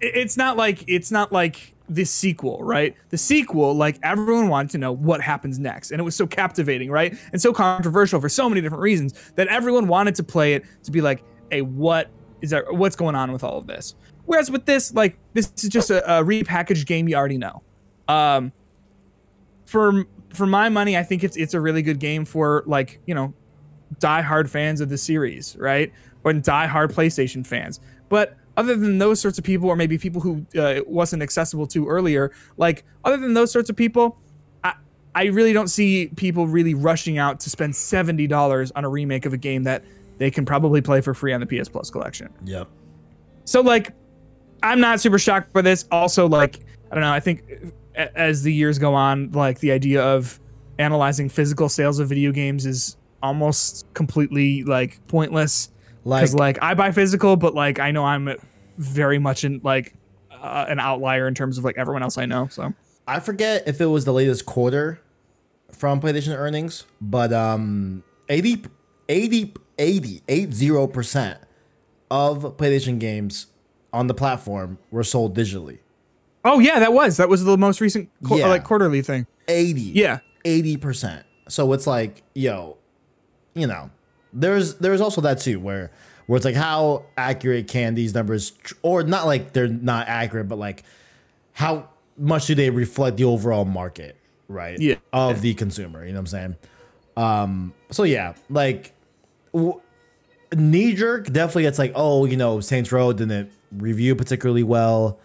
it- it's not like it's not like the sequel, right? The sequel, like everyone wanted to know what happens next, and it was so captivating, right? And so controversial for so many different reasons that everyone wanted to play it to be like, hey, what is that? What's going on with all of this? Whereas with this, like, this is just a, a repackaged game you already know. Um, for for my money, I think it's it's a really good game for like you know die-hard fans of the series, right? Or die-hard PlayStation fans. But other than those sorts of people, or maybe people who uh, it wasn't accessible to earlier, like other than those sorts of people, I I really don't see people really rushing out to spend seventy dollars on a remake of a game that they can probably play for free on the PS Plus collection. Yep. So like, I'm not super shocked by this. Also, like, I don't know. I think as the years go on, like the idea of analyzing physical sales of video games is almost completely like pointless. Like, like I buy physical, but like I know I'm very much in like uh, an outlier in terms of like everyone else I know. So I forget if it was the latest quarter from PlayStation earnings, but um 80 80 80 80% of PlayStation games on the platform were sold digitally. oh yeah, that was that was the most recent qu- Yeah. like quarterly thing. 80. Yeah. 80%. So it's like, yo, you know, there's there's also that too where where it's like how accurate can these numbers tr- or not like they're not accurate, but like how much do they reflect the overall market, right? Yeah. Of the consumer, you know what I'm saying? Um so yeah, like w- knee jerk definitely it's like, oh, you know, Saints Row didn't review particularly well.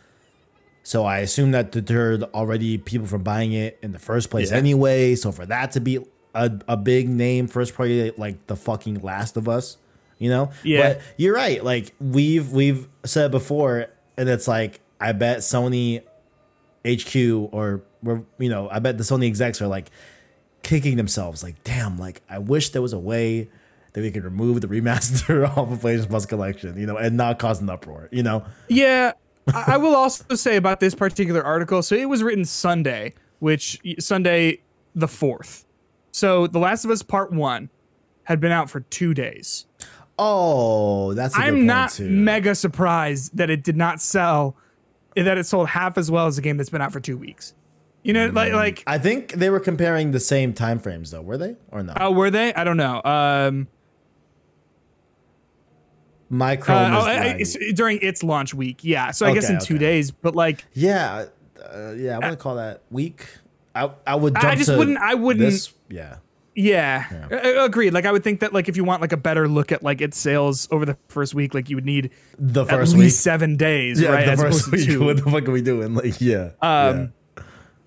So I assume that deterred already people from buying it in the first place Yeah. anyway. So for that to be a, a big name first party like the fucking Last of Us, you know? Yeah. But you're right. Like we've we've said before, and it's like I bet Sony HQ or we're- you know, I bet the Sony execs are like kicking themselves like, damn, like I wish there was a way that we could remove the [LAUGHS] remaster [LAUGHS] off of PlayStation Plus collection, you know, and not cause an uproar, you know? Yeah, I I will also [LAUGHS] say about this particular article. So it was written Sunday, which Sunday the fourth. So The Last of Us Part One had been out for two days. Oh, that's a good I'm not too. mega surprised that it did not sell, that it sold half as well as a game that's been out for two weeks. You know, like like I think they were comparing the same time frames though, were they? Or no? oh, were they? I don't know. Um, My uh, Chrome oh, is I- I- it's during its launch week, yeah. So I guess Okay, in two okay. days, but like Yeah, uh, yeah, I want to call that week. I I would I just wouldn't- I wouldn't- This, yeah. Yeah, Yeah. Agreed. Like I would think that like if you want like a better look at like its sales over the first week, like you would need The at first least week. seven days, Yeah, right? the as first week. [LAUGHS] What the fuck are we doing? [LAUGHS] Like, yeah. Um,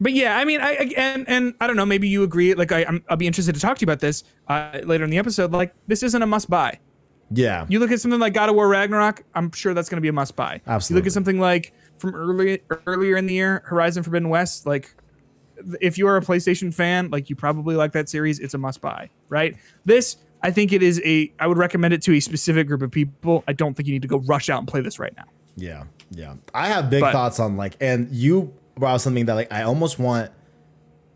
But yeah, I mean, I I- and and I don't know. Maybe you agree. Like I, I'm, I'll be interested to talk to you about this uh, later in the episode. Like this isn't a must buy. yeah. yeah. You look at something like God of War Ragnarok. I'm sure that's going to be a must buy. Absolutely. You look at something like from early earlier in the year, Horizon Forbidden West. Like if you are a PlayStation fan, like you probably like that series. It's a must buy, right? This. I think it is a. I would recommend it to a specific group of people. I don't think you need to go rush out and play this right now. Yeah, yeah. I have big But- thoughts on like, and you brought something that like I almost want,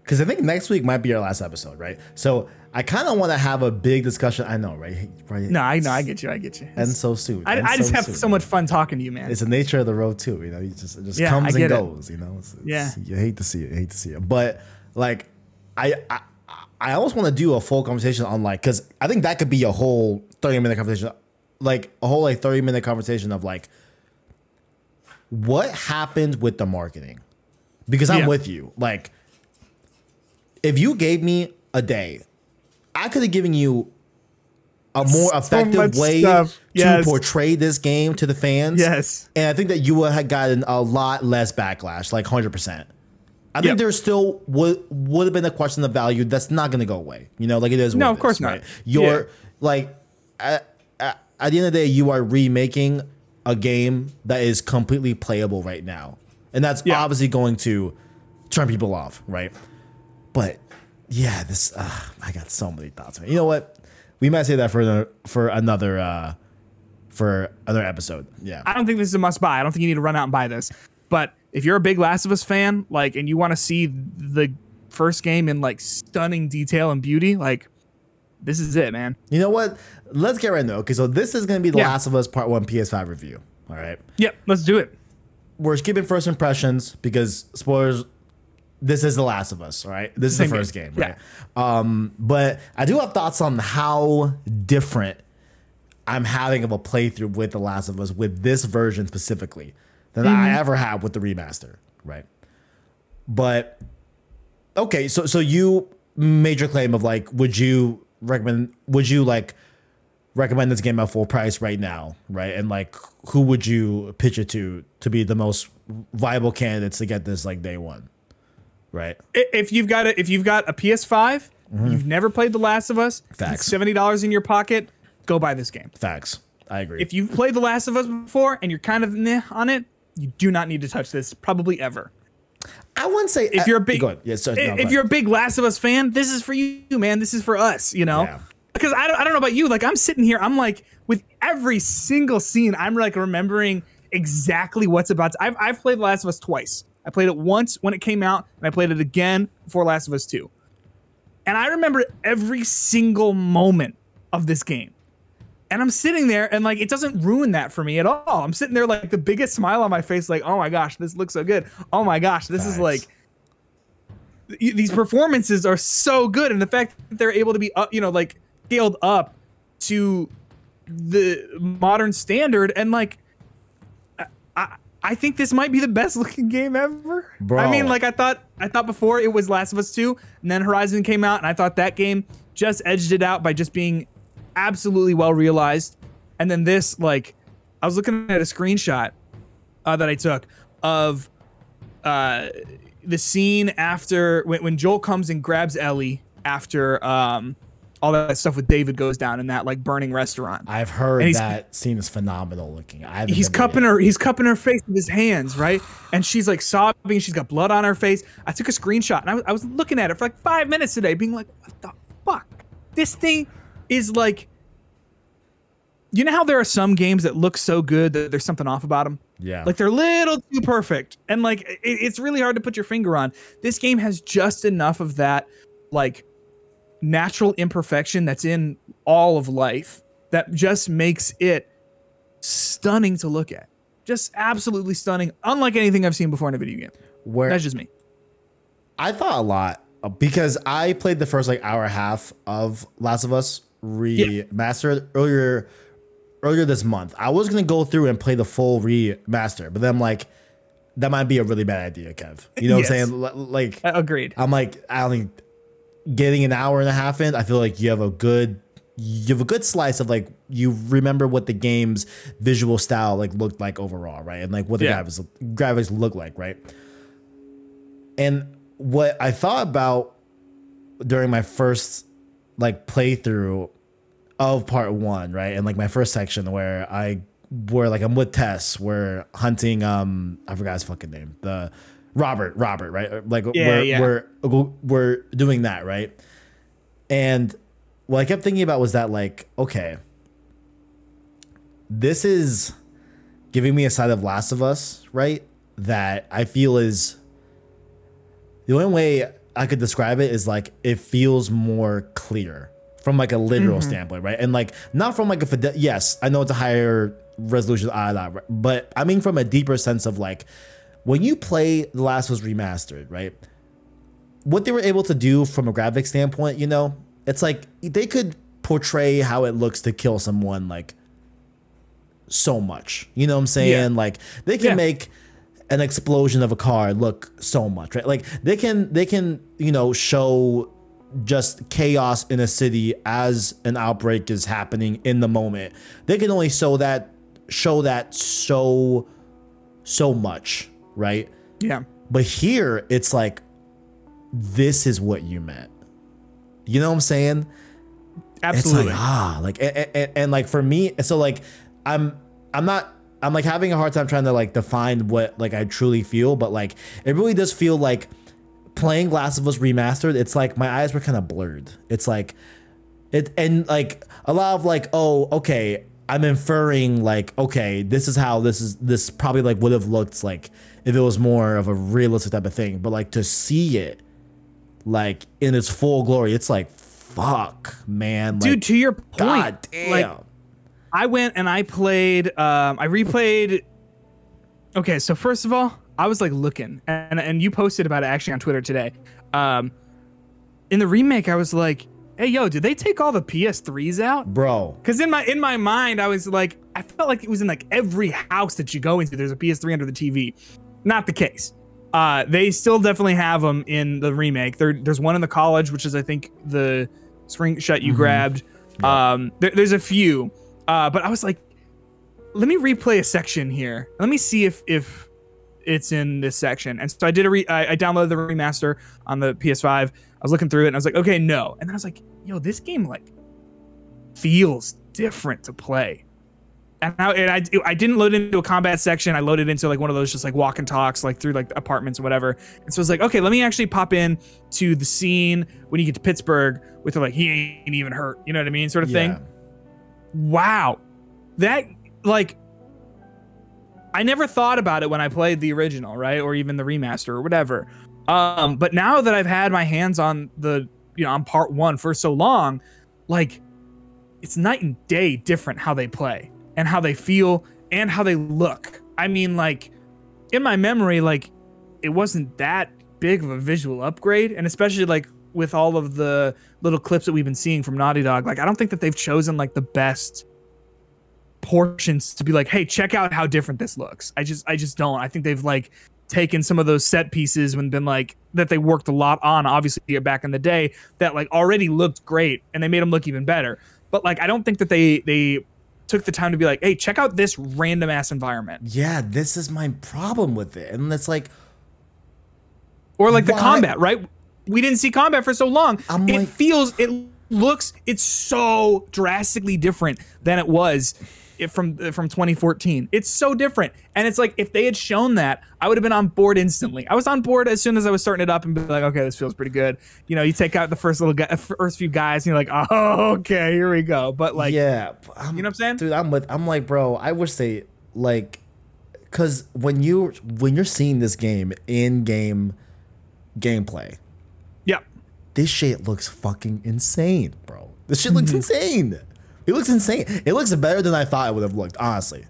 because I think next week might be our last episode, right? So I kind of want to have a big discussion. I know, right? Right. No, I know. I get you. I get you. And so soon. I, I just have soon. so much fun talking to you, man. It's the nature of the road too. You know, you just it just Yeah, comes and get it. goes. You know, it's, it's- Yeah. You hate to see it. You hate to see it. But like, I I, I almost want to do a full conversation on like, because I think that could be a whole thirty minute conversation, like a whole like thirty minute conversation of like, what happened with the marketing? Because I'm Yeah. with you. Like, if you gave me a day, I could have given you a more So effective way stuff. to Yes. portray this game to the fans. Yes. And I think that you would have gotten a lot less backlash, like 100%. I think Yep. there still would would have been a question of value that's not going to go away. You know, like it is. No, of course is, not. Right? You're Yeah. like at, at, at the end of the day, you are remaking a game that is completely playable right now, and that's Yeah. obviously going to turn people off, right? But yeah, this uh, I got so many thoughts. Man. You know what? We might say that for another for another uh, for another episode. Yeah. I don't think this is a must buy. I don't think you need to run out and buy this. But if you're a big Last of Us fan, like, and you want to see the first game in like stunning detail and beauty, like, this is it, man. You know what? Let's get right into it. Okay, so this is going to be the Yeah. Last of Us Part 1 PS5 review. All right. Yep, let's do it. we're skipping first impressions because spoilers. This is The Last of Us, right? This is Same the first game. game, right? Um, but I do have thoughts on how different I'm having of a playthrough with The Last of Us with this version specifically than I ever had with the remaster, right? But okay, so so you made your claim of like, would you recommend? Would you like recommend this game at full price right now, right? And like, who would you pitch it to to be the most viable candidates to get this like day one, right? If you've got a, if you've got a PS5, you've never played The Last of Us, Mm-hmm. Facts. seventy dollars in your pocket, go buy this game. Facts. I agree. If you've played The Last of Us before and you're kind of meh on it, you do not need to touch this probably ever. I wouldn't say If you're a big. Yeah, sorry, no, if you're a big Last of Us fan, this is for you, man. This is for us, you know. Yeah. Because I don't, I don't know about you, like I'm sitting here, I'm like with every single scene, I'm like remembering exactly what's about. To, I've I've played The Last of Us twice. I played it once when it came out, and I played it again before Last of Us Two. And I remember every single moment of this game. And I'm sitting there and like it doesn't ruin that for me at all. I'm sitting there like the biggest smile on my face, like, oh my gosh, this looks so good. Oh my gosh, this is like th- these performances are so good. And the fact that they're able to be up, you know, like scaled up to the modern standard and like I- I, think this might be the best [LAUGHS] looking game ever. Bro. I mean, like I thought I thought before it was Last of Us 2, and then Horizon came out, and I thought that game just edged it out by just being absolutely well realized. And then this, like, I was looking at a screenshot uh, that I took of uh, the scene after when, when Joel comes and grabs Ellie after um, all that stuff with David goes down in that like burning restaurant. I've heard that scene is phenomenal looking. I he's cupping her he's cupping her face with his hands right? And she's like sobbing she's got blood on her face. I took a screenshot and I was, I was looking at it for like five minutes today being like what the fuck? This thing is like you know how there are some games that look so good that there's something off about them Yeah. like they're a little too perfect. And like it, it's really hard to put your finger on. This game has just enough of that like natural imperfection that's in all of life that just makes it stunning to look at just absolutely stunning unlike anything i've seen before in a video game Where that's just me I thought a lot because I played the first like hour and a half of Last of Us remastered earlier earlier this month. I was gonna go through and play the full remaster, but then I'm like, that might be a really bad idea, Kev. You know what I'm saying? Like, agreed I'm like, I don't think getting an hour and a half in, I feel like you have a good you have a good slice of like you remember what the game's visual style like looked like overall, right? And like what the Yeah. graphics graphics look like, right? And what I thought about during my first like playthrough of part one, right? And like my first section where I where like I'm with Tess, we're hunting um I forgot his fucking name. The Robert, Robert, right? Like Yeah, we're, yeah. we're we're doing that, right? And what I kept thinking about was that like, okay, this is giving me a side of Last of Us, right? That I feel is the only way I could describe it is like it feels more clear from like a literal standpoint, right? And like not from like a fide- yes, I know it's a higher resolution, ah, but I mean from a deeper sense of like when you play The Last of Us remastered, right? What they were able to do from a graphic standpoint, you know, it's like they could portray how it looks to kill someone like so much. You know what I'm saying? Yeah. Like they can Yeah. make an explosion of a car look so much, right? Like they can they can, you know, show just chaos in a city as an outbreak is happening in the moment. They can only show that show that so so much, right? yeah But here it's like this is what you meant. You know what I'm saying? absolutely It's like ah, like and, and, and like for me, so like I'm I'm not I'm like having a hard time trying to like define what like I truly feel, but like it really does feel like playing Last of Us remastered. It's like my eyes were kind of blurred. It's like it and like a lot of like oh okay I'm inferring like okay this is how this is this probably like would have looked like if it was more of a realistic type of thing, but like to see it like in its full glory, it's like fuck man, like, dude to your point God damn. like I went and I played. Um, I replayed Okay, so first of all, I was like looking, and and you posted about it actually on Twitter today. Um, in the remake, I was like, "Hey, yo, did they take all the PS3s out?" Bro, Because in my in my mind, I was like, I felt like it was in like every house that you go into. There's a PS3 under the TV. Not the case. Uh, they still definitely have them in the remake. There, there's one in the college, which is I think the screenshot you grabbed. Um, there, there's a few, uh, but I was like, let me replay a section here. Let me see if if it's in this section. And so I did a re- I, I downloaded the remaster on the PS5. I was looking through it and I was like, okay, no. And then I was like, yo, this game like feels different to play. And I, and I, I didn't load into a combat section. I loaded into like one of those just like walk and talks, like through like apartments or whatever. And so I was like, okay, let me actually pop in to the scene when you get to Pittsburgh with like, he ain't even hurt, you know what I mean, sort of yeah. thing. Wow, that like, I never thought about it when I played the original, right, or even the remaster or whatever. Um, but now that I've had my hands on the, you know, on part one for so long, like, it's night and day different how they play and how they feel and how they look. I mean, like, in my memory, like, it wasn't that big of a visual upgrade, and especially like with all of the little clips that we've been seeing from Naughty Dog, like, I don't think that they've chosen like the best portions to be like, hey, check out how different this looks. I just, I just don't. I think they've like taken some of those set pieces and been like that they worked a lot on, obviously back in the day, that like already looked great, and they made them look even better. But like, I don't think that they they took the time to be like, hey, check out this random ass environment, Yeah, this is my problem with it. And it's like, or like the combat, right? We didn't see combat for so long. I'm it like- feels, it looks, it's so drastically different than it was from uh, from 2014. It's so different, and it's like if they had shown that, I would have been on board instantly. I was on board as soon as I was starting it up and be like, okay, this feels pretty good. You know, you take out the first little guy, first few guys, and you're like, [LAUGHS] oh, okay, here we go. But like, yeah, I'm, you know what I'm saying? dude. I'm with. I'm like, bro. I wish they like, cause when you when you're seeing this game in game gameplay, yeah, this shit looks fucking insane, bro. This shit looks mm-hmm. insane. It looks insane. It looks better than I thought it would have looked, honestly.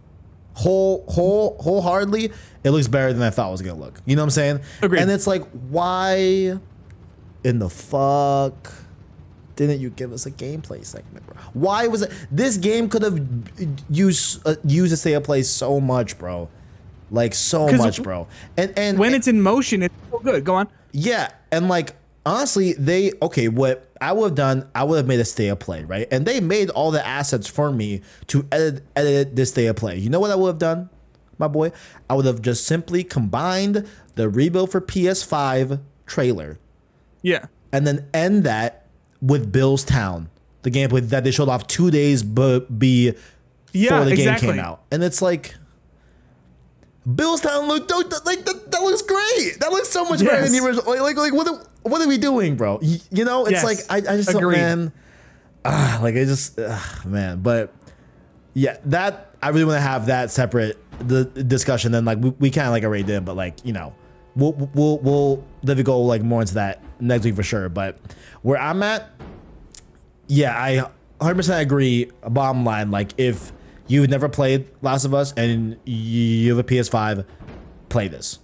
Whole, whole, wholeheartedly, it looks better than I thought it was gonna look. You know what I'm saying? Agreed. And it's like, why in the fuck didn't you give us a gameplay segment, bro? Why was it? This game could have used uh, used a state of play so much, bro. Like so much, bro. And and when it's in motion, it's so good. Go on. yeah, and like honestly, they okay. What I would have done, I would have made a state of play, right? And they made all the assets for me to edit edit this state of play. You know what I would have done, my boy? I would have just simply combined the rebuild for PS5 trailer Yeah. and then end that with Bill's Town, the gameplay that they showed off two days b- be Yeah, before the exactly. game came out, and it's like. Bill's Town look like that, that looks great. That looks so much better than the original. Like, like, like what, are, what are we doing, bro? You, you know, it's Yes. like I, I just don't, Agreed. man. Ah, like I just, ah, man. But yeah, that I really want to have that separate the discussion. Then like we, we kind of like already did, but like you know, we'll we'll we'll definitely go like more into that next week for sure. But where I'm at, yeah, I 100% agree. Bottom line, like if you've never played Last of Us and you have a PS5, play this.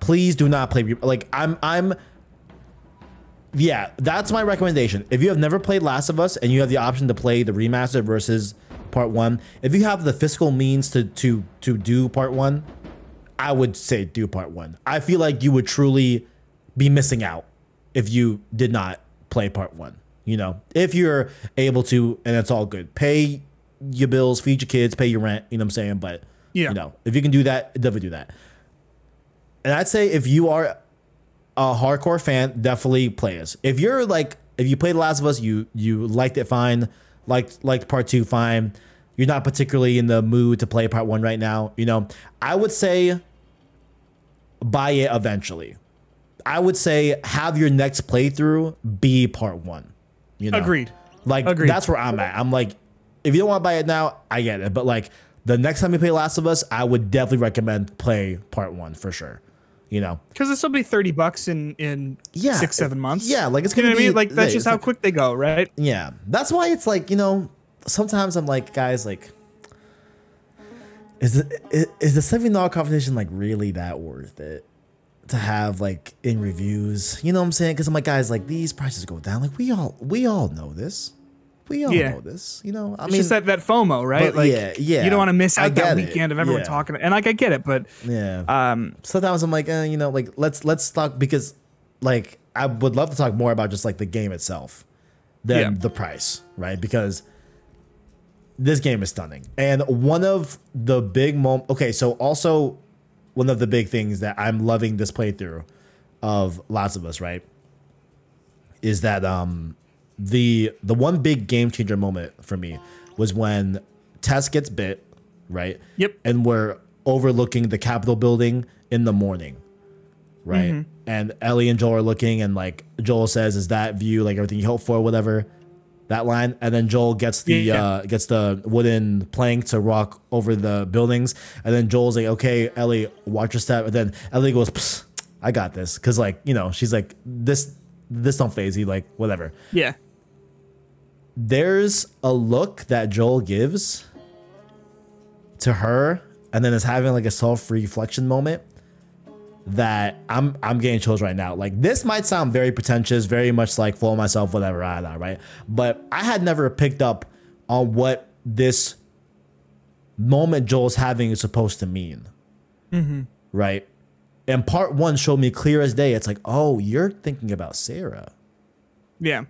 Please do not play. Like I'm, I'm. Yeah, that's my recommendation. If you have never played Last of Us and you have the option to play the remaster versus Part One, if you have the fiscal means to to to do Part One, I would say do Part One. I feel like you would truly be missing out if you did not play Part One. You know, if you're able to, and it's all good. Pay your bills, feed your kids, pay your rent. You know what I'm saying? But Yeah. you know, if you can do that, definitely do that. And I'd say if you are a hardcore fan, definitely play this. If you're like, if you played The Last of Us, you you liked it fine, liked liked part two fine. You're not particularly in the mood to play part one right now. You know, I would say buy it eventually. I would say have your next playthrough be part one. You know, Agreed. Like Agreed. that's where I'm at. I'm like, if you don't want to buy it now, I get it. But like the next time you play Last of Us, I would definitely recommend play part one for sure. You know, Because this will be 30 bucks in, in Yeah. six, seven months. Yeah, like, it's you know gonna what I mean? be- Like, that's yeah, just how like- quick they go, right? Yeah, that's why it's like you know. Sometimes I'm like, guys, like, is the is the seventy dollar competition like really that worth it to have like in reviews? You know what I'm saying? Because I'm like, guys, like these prices go down. Like we all we all know this. We all Yeah. know this. You know, I It's mean, just that, that FOMO, right? like, yeah, yeah, You don't want to miss out that get it. weekend of everyone Yeah. talking. And like, I get it, but yeah. um, sometimes I'm like, eh, you know, like let's let's talk because like I would love to talk more about just like the game itself than Yeah. the price, right? Because this game is stunning. And one of the big mom okay, so also one of the big things that I'm loving this playthrough of Last of Us, right? Is that um the the one big game changer moment for me was when Tess gets bit, right? Yep. And we're overlooking the Capitol building in the morning, right? Mm-hmm. And Ellie and Joel are looking, and like Joel says, "Is that view like everything you hope for, whatever?" That line, and then Joel gets the Yeah. uh, gets the wooden plank to rock over the buildings, and then Joel's like, "Okay, Ellie, watch your step," and then Ellie goes, "I got this," because like you know she's like this this don't faze you, like whatever yeah. There's a look that Joel gives to her, and then is having like a self reflection moment that I'm I'm getting chills right now. Like this might sound very pretentious, very much like fool myself, whatever, I know, right? But I had never picked up on what this moment Joel's having is supposed to mean. Mm-hmm. Right? And part one showed me clear as day. It's like, oh, you're thinking about Sarah Yeah.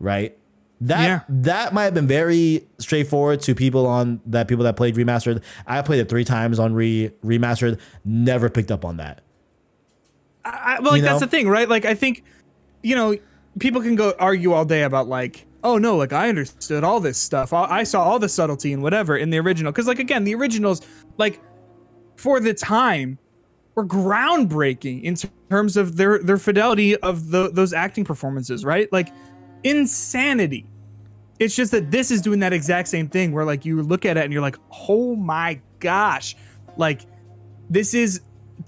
right? That Yeah. that might have been very straightforward to people on that people that played remastered. I played it three times on re remastered, never picked up on that. I, well, like You that's the thing, right? Like I think, you know, people can go argue all day about like, oh no, like I understood all this stuff. I, I saw all the subtlety and whatever in the original. Because like again, the originals, like for the time, were groundbreaking in terms of their their fidelity of the, those acting performances, right? Like insanity. It's just that this is doing that exact same thing where like you look at it and you're like, oh my gosh, like this is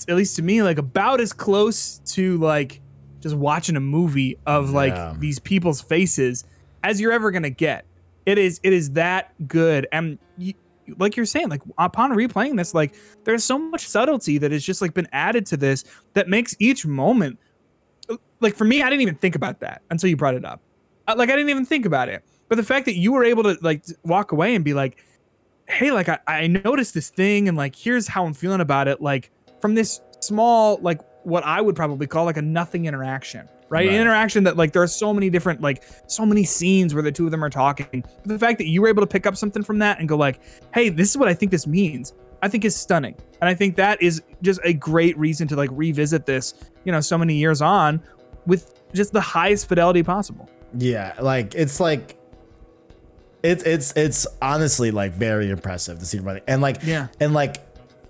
at least to me like about as close to like just watching a movie of like Yeah. these people's faces as you're ever gonna get. It is it is that good and like you're saying like upon replaying this like there's so much subtlety that has just like been added to this that makes each moment like for me I didn't even think about that until you brought it up. Like I didn't even think about it. But the fact that you were able to like walk away and be like hey like I, I noticed this thing and like here's how i'm feeling about it like from this small like what i would probably call like a nothing interaction right, An interaction that like there are so many different like so many scenes where the two of them are talking. But the fact that you were able to pick up something from that and go like hey this is what i think this means i think is stunning. And i think that is just a great reason to like revisit this you know so many years on with just the highest fidelity possible Yeah, like it's like it's it's it's honestly like very impressive to see it running. And like Yeah. and like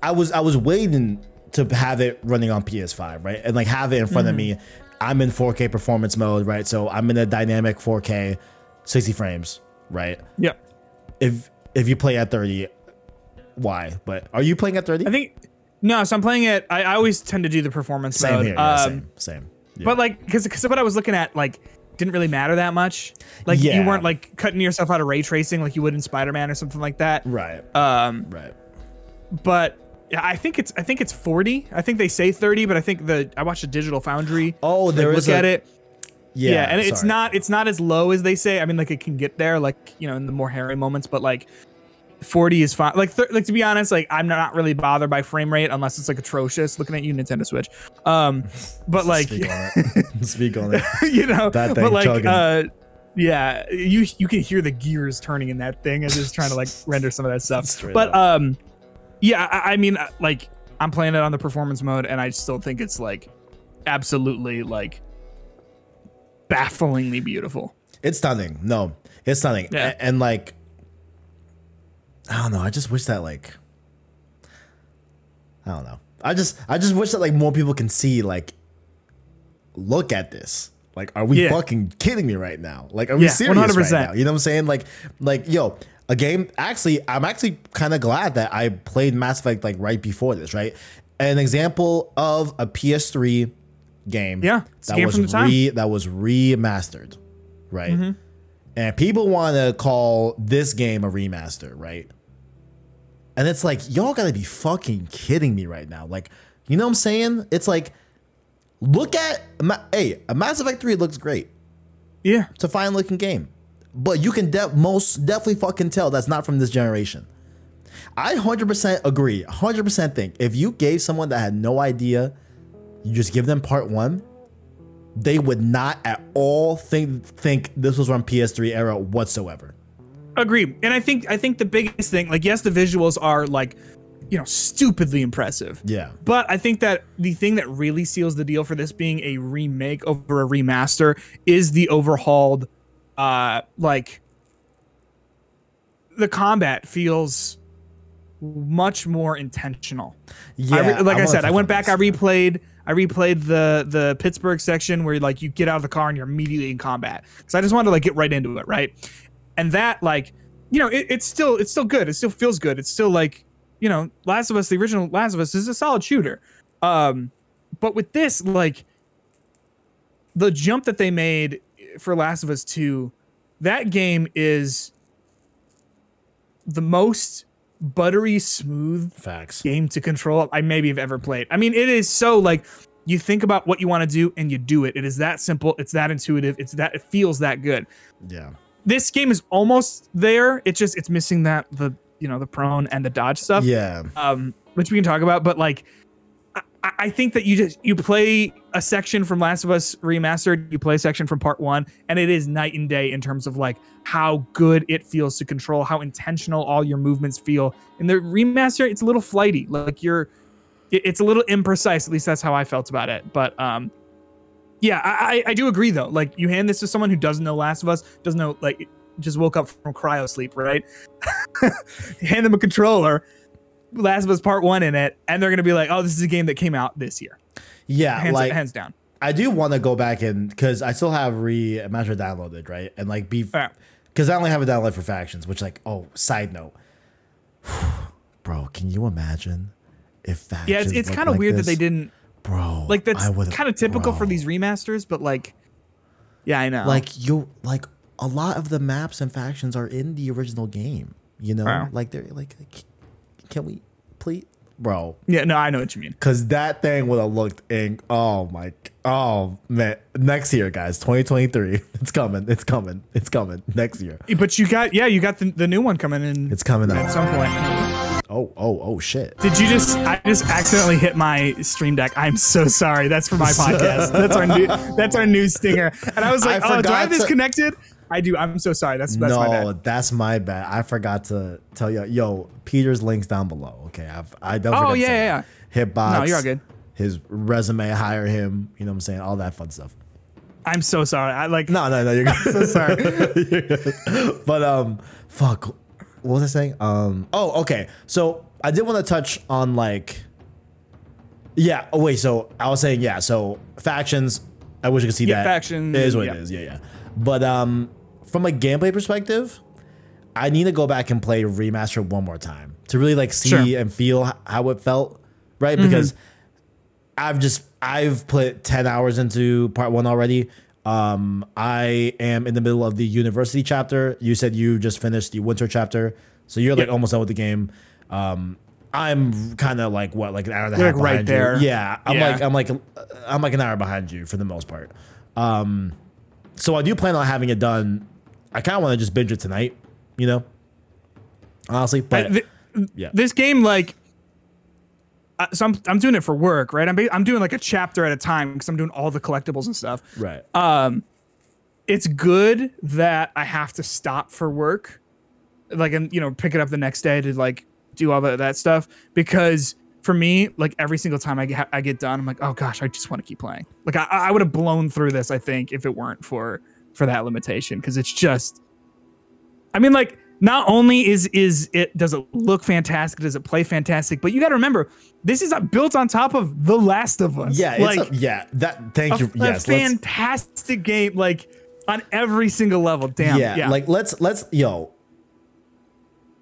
I was I was waiting to have it running on PS5, right? And like have it in front of me. I'm in 4K performance mode, right? So I'm in a dynamic 4K 60 frames, right? yeah If if you play at 30 why? But are you playing at 30? i think no so i'm playing it i, I always tend to do the performance same mode here. Yeah, um, same. Same. Yeah. But like, because because what I was looking at like didn't really matter that much. Like you weren't like cutting yourself out of ray tracing like you would in Spider Man or something like that. right. Um, right. but yeah, I think it's I think it's forty. I think they say thirty, but I think the I watched a Digital Foundry. Oh, like, there look a- at it. Yeah, Yeah, and it's not it's not as low as they say. I mean, like it can get there, like you know, in the more hairy moments, but like. 40 is fine. Like, th- like to be honest, like I'm not really bothered by frame rate unless it's like atrocious. Looking at you, Nintendo Switch. Um, but like, Speak on it. [LAUGHS] Speak on it. [LAUGHS] you know That thing but like chugging. uh yeah you you can hear the gears turning in that thing as it's trying to like [LAUGHS] render some of that stuff Straight but up. um yeah I, I mean uh, like i'm playing it on the performance mode and i still think it's like absolutely like bafflingly beautiful It's stunning. No, it's stunning. Yeah. A- And, like, I don't know. I just wish that like, I don't know. I just I just wish that like more people can see like, look at this. Like, are we Yeah. fucking kidding me right now? Like, are we Yeah, serious 100%. right now? You know what I'm saying? Like, like yo, a game. Actually, I'm actually kind of glad that I played Mass Effect like right before this. Right, an example of a PS3 game. Yeah, that game was from the time. re that was remastered, right? Mm-hmm. And people want to call this game a remaster, right? And it's like, y'all gotta be fucking kidding me right now. Like, you know what I'm saying? It's like, look at, hey, a Mass Effect 3 looks great. Yeah. It's a fine looking game. But you can de- most definitely fucking tell that's not from this generation. I 100% agree. 100% think if you gave someone that had no idea, you just give them part one, they would not at all think think this was from PS3 era whatsoever. Agree. And I think I think the biggest thing, like yes, the visuals are like, you know, stupidly impressive. Yeah. But I think that the thing that really seals the deal for this being a remake over a remaster is the overhauled uh like the combat feels much more intentional. Yeah. I re- like I, wanna said, I went back. I replayed I replayed the the Pittsburgh section where like you get out of the car and you're immediately in combat. Cuz I just wanted to like get right into it, right? And that like, you know, it, it's still it's still good. It still feels good. It's still like, you know, Last of Us, the original Last of Us is a solid shooter. Um but with this like the jump that they made for Last of Us 2, that game is the most buttery smooth Facts. game to control I maybe have ever played. I mean, it is so like you think about what you want to do and you do it. It is that simple. It's that intuitive. It's that it feels that good. Yeah. This game is almost there. It's just it's missing that the you know the prone and the dodge stuff. Yeah. Um, which we can talk about. But like, I, think that you just you play a section from Last of Us Remastered. You play a section from Part One, and it is night and day in terms of like how good it feels to control, how intentional all your movements feel. In the remaster, it's a little flighty. Like you're, it's a little imprecise. At least that's how I felt about it. But um, yeah, I I do agree though. Like you hand this to someone who doesn't know Last of Us, doesn't know like just woke up from cryo sleep, right? [LAUGHS] hand them a controller, Last of Us Part One in it, and they're gonna be like, "Oh, this is a game that came out this year." Yeah. Hands, like hands down. I do want to go back and because I still have remaster downloaded, right? And like be because I only have it downloaded for factions, which like oh side note, [SIGHS] bro, can you imagine if factions? Yeah, it's, it's kind of like weird that they didn't bro. like. That's kind of typical for these remasters, but like, yeah, I know. Like you, like a lot of the maps and factions are in the original game. You know, Wow. like they're like, can we please, bro? yeah, no, I know what you mean. Because that thing would have looked in. Oh my. Oh man. Next year, guys, 2023. [LAUGHS] It's coming. It's coming. It's coming. Next year. But you got, yeah, you got the, the new one coming in It's coming out at up. some point. Oh, oh, oh shit. Did you just? I just accidentally hit my stream deck. I'm so sorry. That's for my [LAUGHS] podcast. That's our new. That's our new stinger. And I was like, I oh, do I have forgot this to- connected? I do. I'm so sorry. That's that's my no, bad. that's my bad. I forgot to tell you. Yo, Peter's links down below. Okay, I've I don't. Oh, yeah, yeah, that. Hitbox. No, you're all good. His resume, hire him. You know what I'm saying? All that fun stuff. I'm so sorry. I like. No, no, no. You're good. So sorry. [LAUGHS] But um, fuck. What was I saying? Um. Oh, okay. So I did want to touch on like. Yeah. Oh wait. So I was saying yeah. So factions. I wish I could see Yeah, that. Factions. It is what yeah. it is. Yeah, yeah. But um, from a gameplay perspective, I need to go back and play remaster one more time to really like see Sure. Mm-hmm. and feel how it felt, right? Because I've just I've put 10 hours into part 1 already. Um I am in the middle of the university chapter. You said you just finished the winter chapter. So you're like Yep. almost done with the game. Um I'm kind of like what like an hour and a half like, right behind you. there. Yeah, I'm Yeah. like I'm like I'm like an hour behind you for the most part. Um so I do plan on having it done. I kind of want to just binge it tonight, you know? Honestly, but I- th- yeah. This game, like, uh, so I'm I'm doing it for work, right? I'm I'm doing like a chapter at a time because I'm doing all the collectibles and stuff. right. Um, It's good that I have to stop for work, like, and you know, pick it up the next day to like do all that that stuff because. For me, like every single time I get I get done, I'm like, oh gosh, I just want to keep playing. Like I, I would have blown through this, I think, if it weren't for for that limitation, because it's just I mean, like, not only is is it does it look fantastic, does it play fantastic, but you got to remember this is built on top of The Last of Us. yeah, like it's a, yeah, that thank a, you. Yes, fantastic game, like on every single level. Damn. yeah, Yeah. like let's let's yo.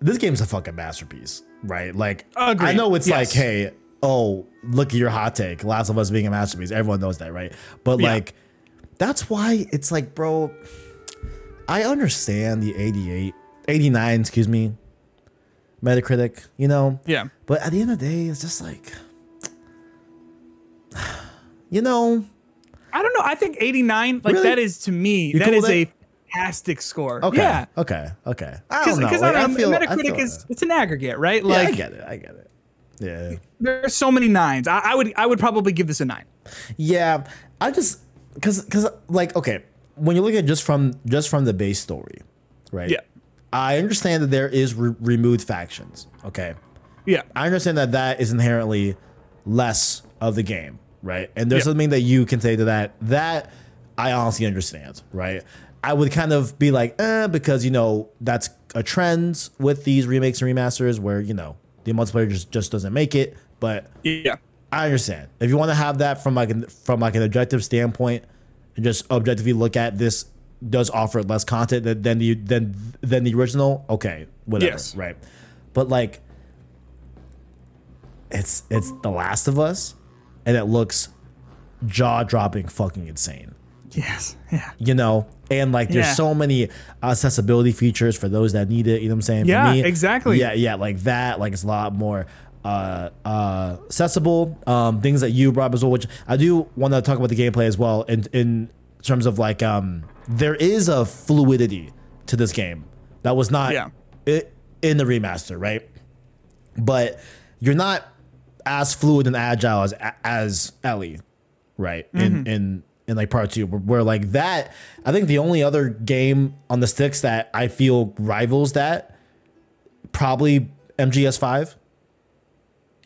This game's a fucking masterpiece, right? Like Agreed. I know it's like, hey, oh, look at your hot take. Last of Us being a masterpiece. Everyone knows that, right? But Yeah. like that's why it's like, bro, I understand the 88, 89, excuse me. Metacritic, you know. Yeah. But at the end of the day, it's just like, [SIGHS] you know, I don't know. I think 89, like Really? that is to me, You that cool is a fantastic score. okay, Yeah. okay, okay. I Because don't know. I Like, feel- I Metacritic feel is it. it's an aggregate, right? Yeah, I get it. I get it. Yeah. there's so many nines. I, I would I would probably give this a nine. Yeah, I just because because like okay, when you look at just from just from the base story, right? Yeah. I understand that there is re- removed factions. Okay, Yeah. I understand that that is inherently less of the game, right? And there's Yeah. something that you can say to that. That I honestly understand, right? I would kind of be like, eh, because you know that's a trend with these remakes and remasters where you know the multiplayer just just doesn't make it, but Yeah. I understand. If you want to have that from like an, from like an objective standpoint, and just objectively look at this does offer less content than, than the than than the original. Okay, whatever, Yes. right? But like, it's it's The Last of Us, and it looks jaw dropping, fucking insane. Yes. Yeah. You know, and like there's Yeah. so many accessibility features for those that need it. You know what I'm saying? Yeah, for me, exactly. Yeah, yeah, like that. Like it's a lot more uh uh accessible. Um, things that you brought up as well, which I do want to talk about the gameplay as well. In in terms of like um, there is a fluidity to this game that was not Yeah. i- in the remaster, right? But you're not as fluid and agile as as Ellie, right? In in in like part two, where, where like that, I think the only other game on the sticks that I feel rivals that probably MGS five.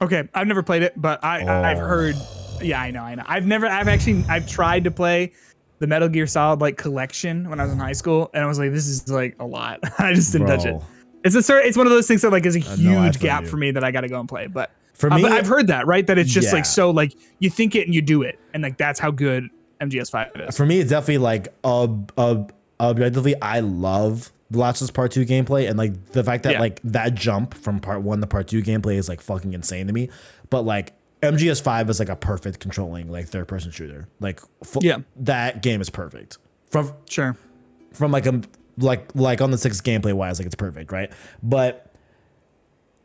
Okay, I've never played it, but I I- I've heard. Yeah, I know, I know. I've never. I've actually. I've tried to play the Metal Gear Solid like collection when I was in high school, and I was like, this is like a lot. [LAUGHS] I just didn't touch it. It's a certain. It's one of those things that like is a huge gap you. for me that I got to go and play. But For uh, me- but I've heard that right that it's just Yeah. like so like you think it and you do it, and like that's how good MGS Five is. For me, it's definitely like uh, uh, objectively, I love the Last of Part Two gameplay, and like the fact that Yeah. like that jump from Part One to Part Two gameplay is like fucking insane to me. But like MGS Five is like a perfect controlling like third person shooter. Like fu- Yeah. that game is perfect from Sure. from like a like like on the six gameplay wise, like it's perfect, right? But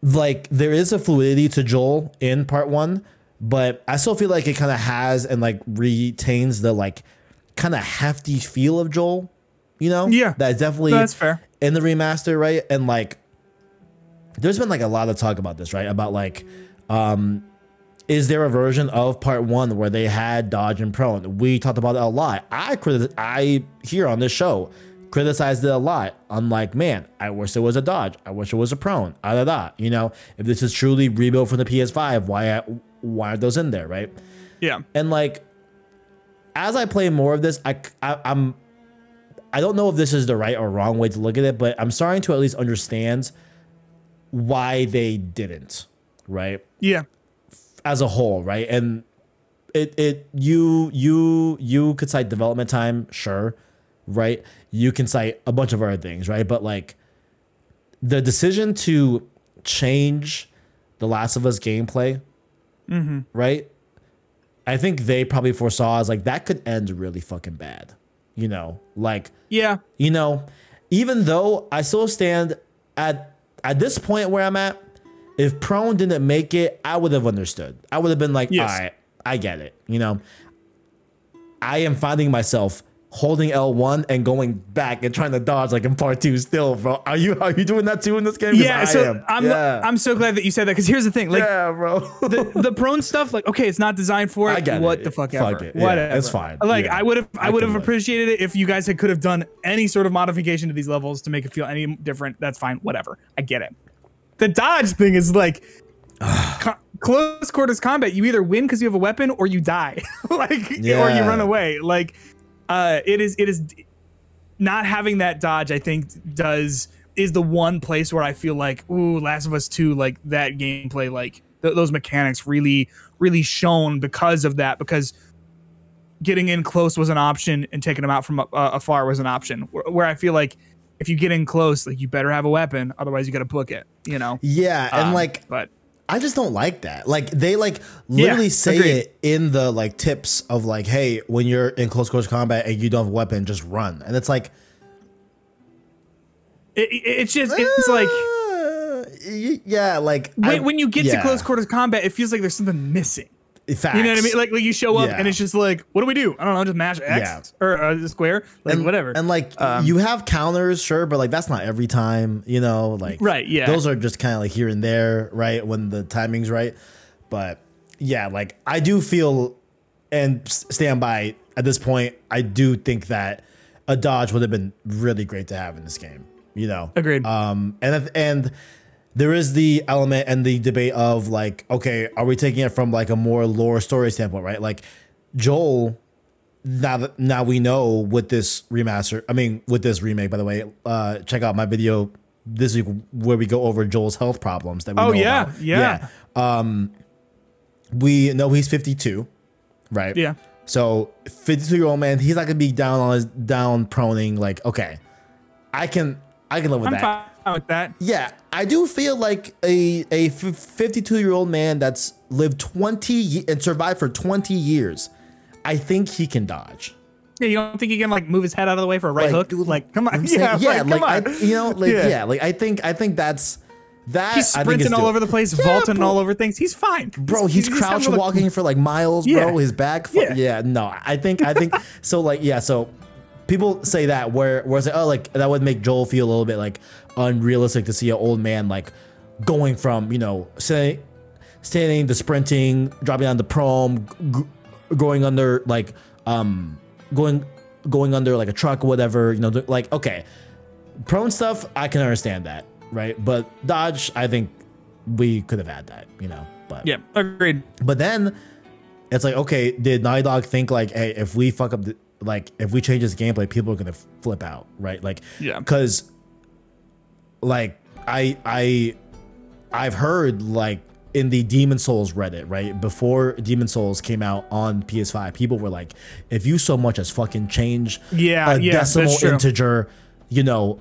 like there is a fluidity to Joel in part one, but I still feel like it kind of has and like retains the like kind of hefty feel of Joel. You know? Yeah. That's definitely That's fair. in the remaster, right? And like there's been like a lot of talk about this, right? About like um is there a version of part one where they had dodge and prone? We talked about it a lot. I criti- I here on this show criticized it a lot. I'm like, man, I wish there was a dodge. I wish it was a prone. Ah, da, da. You know, if this is truly rebuilt from the PS5, why why are those in there, right? Yeah. And like, as I play more of this, I, I I'm I don't know if this is the right or wrong way to look at it, but I'm starting to at least understand why they didn't, right? Yeah. As a whole, right? And it it you you you could cite development time, sure, right? You can cite a bunch of other things, right? But like the decision to change the Last of Us gameplay, mm-hmm. right? I think they probably foresaw as like that could end really fucking bad. You know, like Yeah. you know, even though I still stand at at this point where I'm at, if prone didn't make it, I would have understood. I would have been like, Yes. all right, I get it. You know, I am finding myself holding L1 and going back and trying to dodge like in part two still, bro. Are you are you doing that too in this game? Yeah. I So am. I'm yeah. I'm so glad that you said that because here's the thing, like. yeah, bro. the, the prone stuff, like okay, it's not designed for it. I get what it. the fuck Fuck ever. it. Yeah, Whatever. it's fine. Like Yeah. I would have I I would have appreciated it if you guys had could have done any sort of modification to these levels to make it feel any different. That's fine. Whatever. I get it. The dodge thing is like [SIGHS] co- close quarters combat. You either win because you have a weapon or you die, [LAUGHS] like or you run away. Like uh, it is it is not having that dodge. I think does is the one place where I feel like ooh, Last of Us Two, like that gameplay, like th- those mechanics really really shone because of that because getting in close was an option and taking them out from uh, afar was an option where, where i feel like if you get in close like you better have a weapon otherwise you gotta book it you know yeah, and Um, like but I just don't like that. Like they like literally Yeah, say agreed. it in the like tips of like, hey, when you're in close quarters combat and you don't have a weapon, just run. And it's like it, it- it's just it's like uh, y- yeah, like when, I- when you get yeah. to close quarters combat, it feels like there's something missing. Facts. You know what I mean? Like, like you show up Yeah. and it's just like, what do we do? I don't know, just mash X or uh, square, like and, whatever. And like Um, you have counters, sure, but like that's not every time, you know. Like Right, yeah. those are just kind of like here and there, right? When the timing's right. But yeah, like I do feel and stand by at this point. I do think that a dodge would have been really great to have in this game. You know, Agreed. Um, and and there is the element and the debate of like, okay, are we taking it from like a more lore story standpoint, right? Like Joel now that now we know with this remaster, I mean with this remake, by the way, uh, check out my video this week where we go over Joel's health problems that we Oh, know yeah, about. yeah. Um, we know he's 52, right? Yeah. So 52 year old man, he's not gonna be down on his down proning. Like, okay, I can I can live with I'm that. fine with that. Yeah, I do feel like a a 52 year old man that's lived 20 and survived for 20 years. I think he can dodge. Yeah, you don't think he can like move his head out of the way for a right Like, hook? dude, like, come on, [LAUGHS] yeah, yeah, like, like, come I, on. you know, like [LAUGHS] Yeah. yeah. like I think I think that's that. He's I think sprinting all dope. over the place, Yeah, vaulting bro. all over things. He's fine, Bro, he's, having crouch walking for like miles, bro. His back, yeah. No, I think, I think [LAUGHS] so. Like, yeah. So people say that where, where it's like, oh, like that would make Joel feel a little bit like unrealistic to see an old man like going from you know say, standing to sprinting, dropping down the prone, g- going under like um going going under like a truck or whatever. You know, like okay, prone stuff I can understand that, right? But dodge, I think we could have had that, you know. But Yeah, agreed. but then it's like, okay, did Naughty Dog think like, hey, if we fuck up, the, like, if we change this gameplay, people are gonna flip out, right? Like, Yeah. because like I I I've heard like in the Demon's Souls Reddit, right before Demon's Souls came out on PS5, people were like, if you so much as fucking change Yeah, a yeah, decimal integer, you know,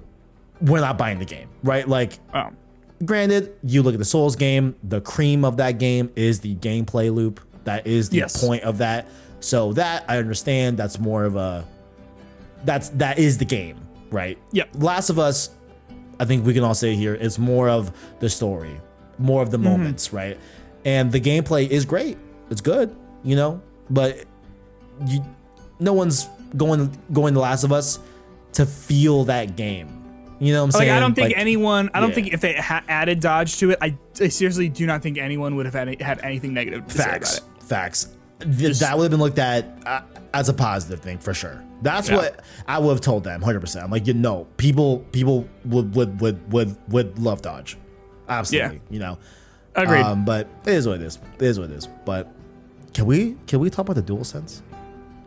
we're not buying the game, right? Like Oh, granted, you look at the Souls game, the cream of that game is the gameplay loop. That is the Yes. point of that. So that I understand that's more of a that's that is the game, right? Yep. Last of Us, I think we can all say here, is more of the story, more of the mm-hmm. moments, right? And the gameplay is great. It's good, you know, but you no one's going going to Last of Us to feel that game. You know what I'm saying? like? I don't think Like, anyone. I don't yeah. think if they ha- added dodge to it, I, I seriously do not think anyone would have had, any, had anything negative to facts say about it. facts Th- that would have been looked at uh, as a positive thing for sure. That's Yeah. what i would have told them 100% i'm like you know people people would would would would, would love dodge. Absolutely you know? Agreed. um but it is what it is. It is what it is. But can we can we talk about the DualSense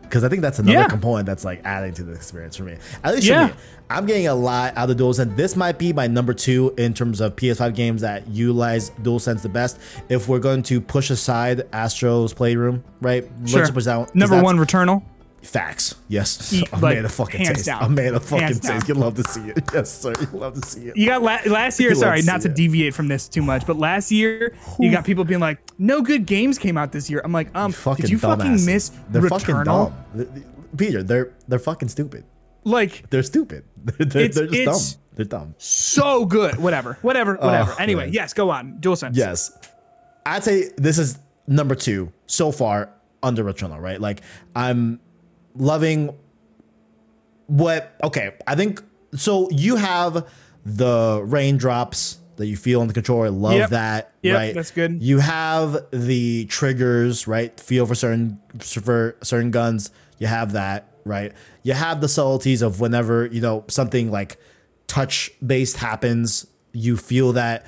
because I think that's another Yeah. component that's like adding to the experience for me. At least Yeah. for me, I'm getting a lot out of the DualSense. This might be my number two in terms of PS5 games that utilize DualSense the best. If we're going to push aside Astro's Playroom, right? sure. Let's push out- 'cause Number one, Returnal. Facts. Yes, Ye- [LAUGHS] a like, man of fucking taste. down. A man of fucking Hands taste. down. You love to see it. Yes, sir. You love to see it. You got la- last year. Sorry, not to it. deviate from this too much, but last year you got people being like, "No good games came out this year." I'm like, um, did you fucking dumbasses. miss They're Returnal? fucking dumb. Peter, they're they're fucking stupid. Like, They're stupid. [LAUGHS] They're, It's- they're it's- dumb. They're dumb. so good. Whatever, whatever, whatever. Oh, anyway, man. yes, go on. DualSense. Yes. I'd say this is number two so far under Returnal, right? Like I'm loving what okay, I think so you have the raindrops that you feel on the controller. Love Yep. that. Yep, right. that's good. You have the triggers, right? Feel for certain for certain guns. You have that, right? You have the subtleties of whenever, you know, something like touch based happens, you feel that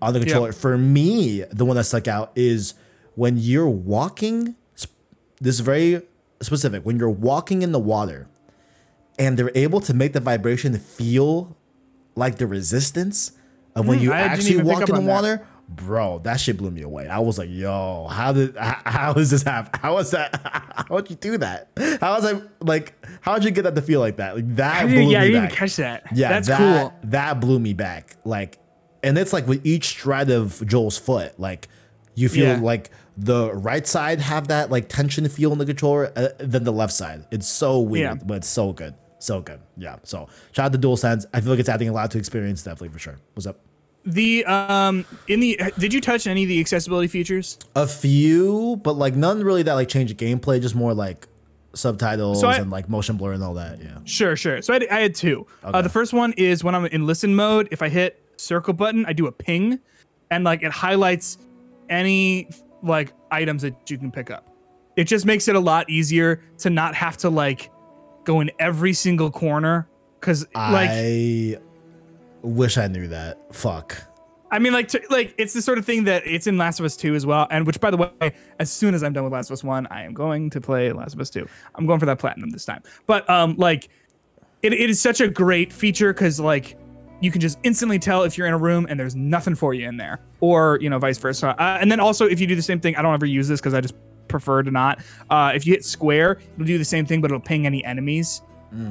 on the controller. For me, the one that stuck out is when you're walking, this is very specific, when you're walking in the water and they're able to make the vibration feel like the resistance of when Hmm, you I actually walk in the that. water. Bro, that shit blew me away. I was like, "Yo, how did how, [LAUGHS] how is this happen? How is that? [LAUGHS] How would you do that? How was I like? How did you get that to feel like that? Like that blew yeah, me didn't back. even catch that. Yeah, that's that, cool. That blew me back. Like, and it's like with each stride of Joel's foot, like you feel Yeah. like the right side have that like tension feel in the controller, uh, than the left side. It's so weird, Yeah. but it's so good, so good. Yeah. So shout out to DualSense. I feel like it's adding a lot to experience, definitely for sure. What's up? The um in the did you touch any of the accessibility features? A few, but like none really that like change the gameplay. Just more like subtitles So I- and like motion blur and all that. Yeah. Sure, sure. So I, had- I had two. Uh, the first one is when I'm in listen mode. If I hit circle button, I do a ping, and like it highlights any like items that you can pick up. It just makes it a lot easier to not have to like go in every single corner because like I wish I knew that. Fuck. I mean, like, to, like it's the sort of thing that it's in Last of Us Two as well. And which, by the way, as soon as I'm done with Last of Us One, I am going to play Last of Us Two. I'm going for that platinum this time. But um, like, it, it is such a great feature because like you can just instantly tell if you're in a room and there's nothing for you in there, or you know, vice versa. Uh, and then also, if you do the same thing, I don't ever use this because I just prefer to not. Uh, if you hit square, it'll do the same thing, but it'll ping any enemies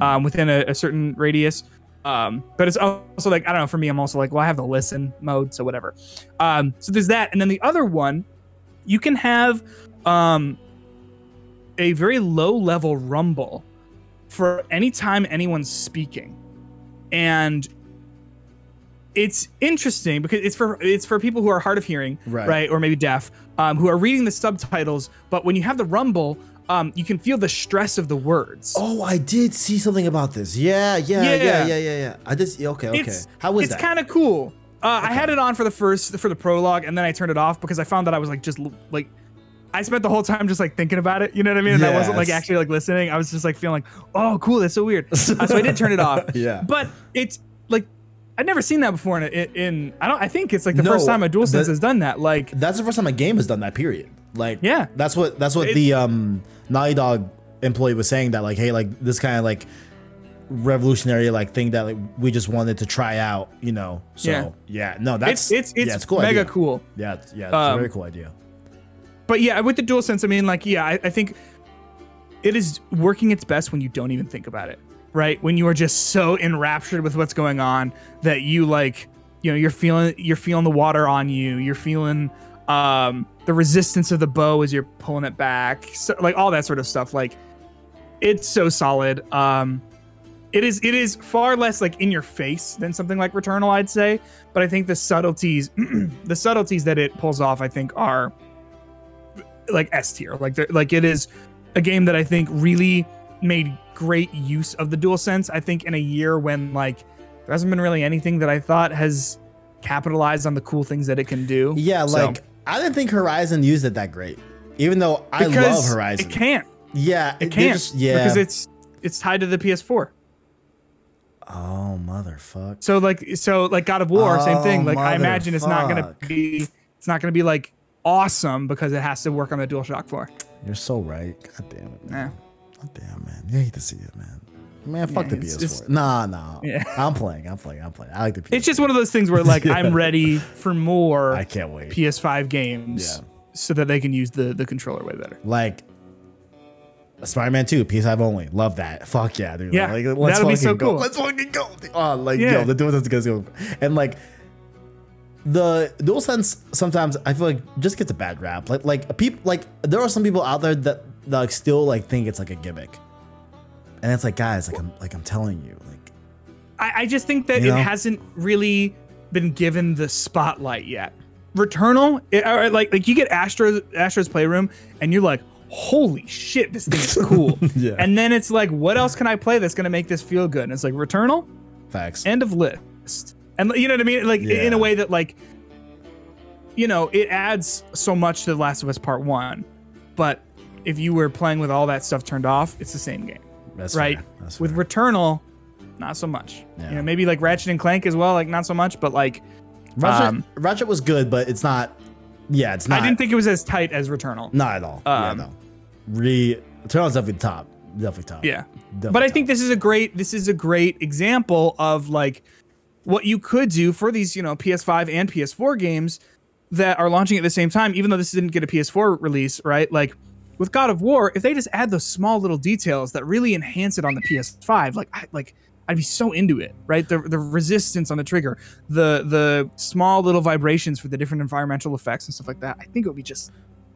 um, within a, a certain radius. Um, but it's also like I don't know. For me, I'm also like, well, I have the listen mode, so whatever. Um, so there's that, and then the other one, you can have um, a very low level rumble for any time anyone's speaking, and it's interesting because it's for it's for people who are hard of hearing, Right. or maybe deaf, um, who are reading the subtitles. But when you have the rumble, um, you can feel the stress of the words. Oh, I did see something about this. Yeah, yeah, yeah, Yeah. yeah, yeah, yeah. I. See, okay, okay. It's, How was it's that? It's kind of cool. Uh, I had it on for the first for the prologue, and then I turned it off because I found that I was like just like I spent the whole time just like thinking about it. You know what I mean? And I wasn't like actually like listening. I was just like feeling like, oh, cool, that's so weird. Uh, so I did turn it [LAUGHS] off. Yeah. But it's like I'd never seen that before in, in, in I don't I think it's like the No, first time a DualSense that- has done that. Like that's the first time a game has done that. Period. Like, Yeah. that's what that's what It- the um Naughty Dog employee was saying. That like, hey, like this kind of like revolutionary like thing that like we just wanted to try out. You know. So Yeah. yeah, no, that's it's it's it's, yeah, it's a cool mega idea. cool. Yeah, it's, yeah, it's a Um, very cool idea. But yeah, with the DualSense, I mean, like, yeah, I, I think it is working its best when you don't even think about it, right? When you are just so enraptured with what's going on that you like, you know, you're feeling you're feeling the water on you, you're feeling um the resistance of the bow as you're pulling it back, so, like all that sort of stuff. Like, it's so solid. Um, it is it is far less like in your face than something like Returnal, I'd say. But I think the subtleties, [CLEARS THROAT] the subtleties that it pulls off, I think are like S tier. Like like it is a game that I think really made great use of the DualSense. I think in a year when like there hasn't been really anything that I thought has capitalized on the cool things that it can do. Yeah, So- like I didn't think Horizon used it that great. Even though I love Horizon. it can't. Yeah, It can't just- yeah. because it's it's tied to the PS4. oh motherfuck. So like so like God of War, same Oh, thing. Like I imagine it's not gonna be it's not gonna be like awesome because it has to work on the DualShock 4. You're so right. God damn it, man. God damn, man. You hate to see it, man. Man, fuck Yeah, the it's PS4. just- nah, nah. Yeah. I'm playing. I'm playing. I'm playing. I like the PS4. It's just one of those things where like [LAUGHS] I'm ready for more I can't wait. PS5 games Yeah. so that they can use the the controller way better. like Spider-Man 2, PS5 only. Love that. Fuck yeah, dude. Yeah, Like, that'll be fucking so go. cool. Let's fucking go. Oh, like Yeah. yo, the DualSense gets go. And like the DualSense sometimes I feel like just gets a bad rap. Like like people like there are some people out there that, that like still like think it's like a gimmick. And it's like guys, like I'm like I'm telling you, like I, I just think that You it hasn't really been given the spotlight yet. Returnal, it, or like like you get Astro's Astro's Playroom, and you're like, holy shit, this thing is [LAUGHS] cool. Yeah. And then it's like, what else can I play that's gonna make this feel good? And it's like Returnal, facts. end of list. And you know what I mean? Like in a way that like, you know, it adds so much to The Last of Us Part One, but if you were playing with all that stuff turned off, it's the same game That's right? With fair. Returnal, not so much. Yeah. You know, maybe like Ratchet and Clank as well, like not so much, but like Ratchet, um, Ratchet was good, but it's not. Yeah, it's not. I didn't think it was as tight as Returnal. Not at all. yeah, Um, no. Re Eternal's definitely top. Definitely top. Yeah. Definitely but I top. think this is a great this is a great example of like what you could do for these, you know, PS5 and PS4 games that are launching at the same time, even though this didn't get a PS4 release, right? Like with God of War, if they just add those small little details that really enhance it on the PS5, like I like I'd be so into it, right? The the resistance on the trigger, the the small little vibrations for the different environmental effects and stuff like that. I think it would be just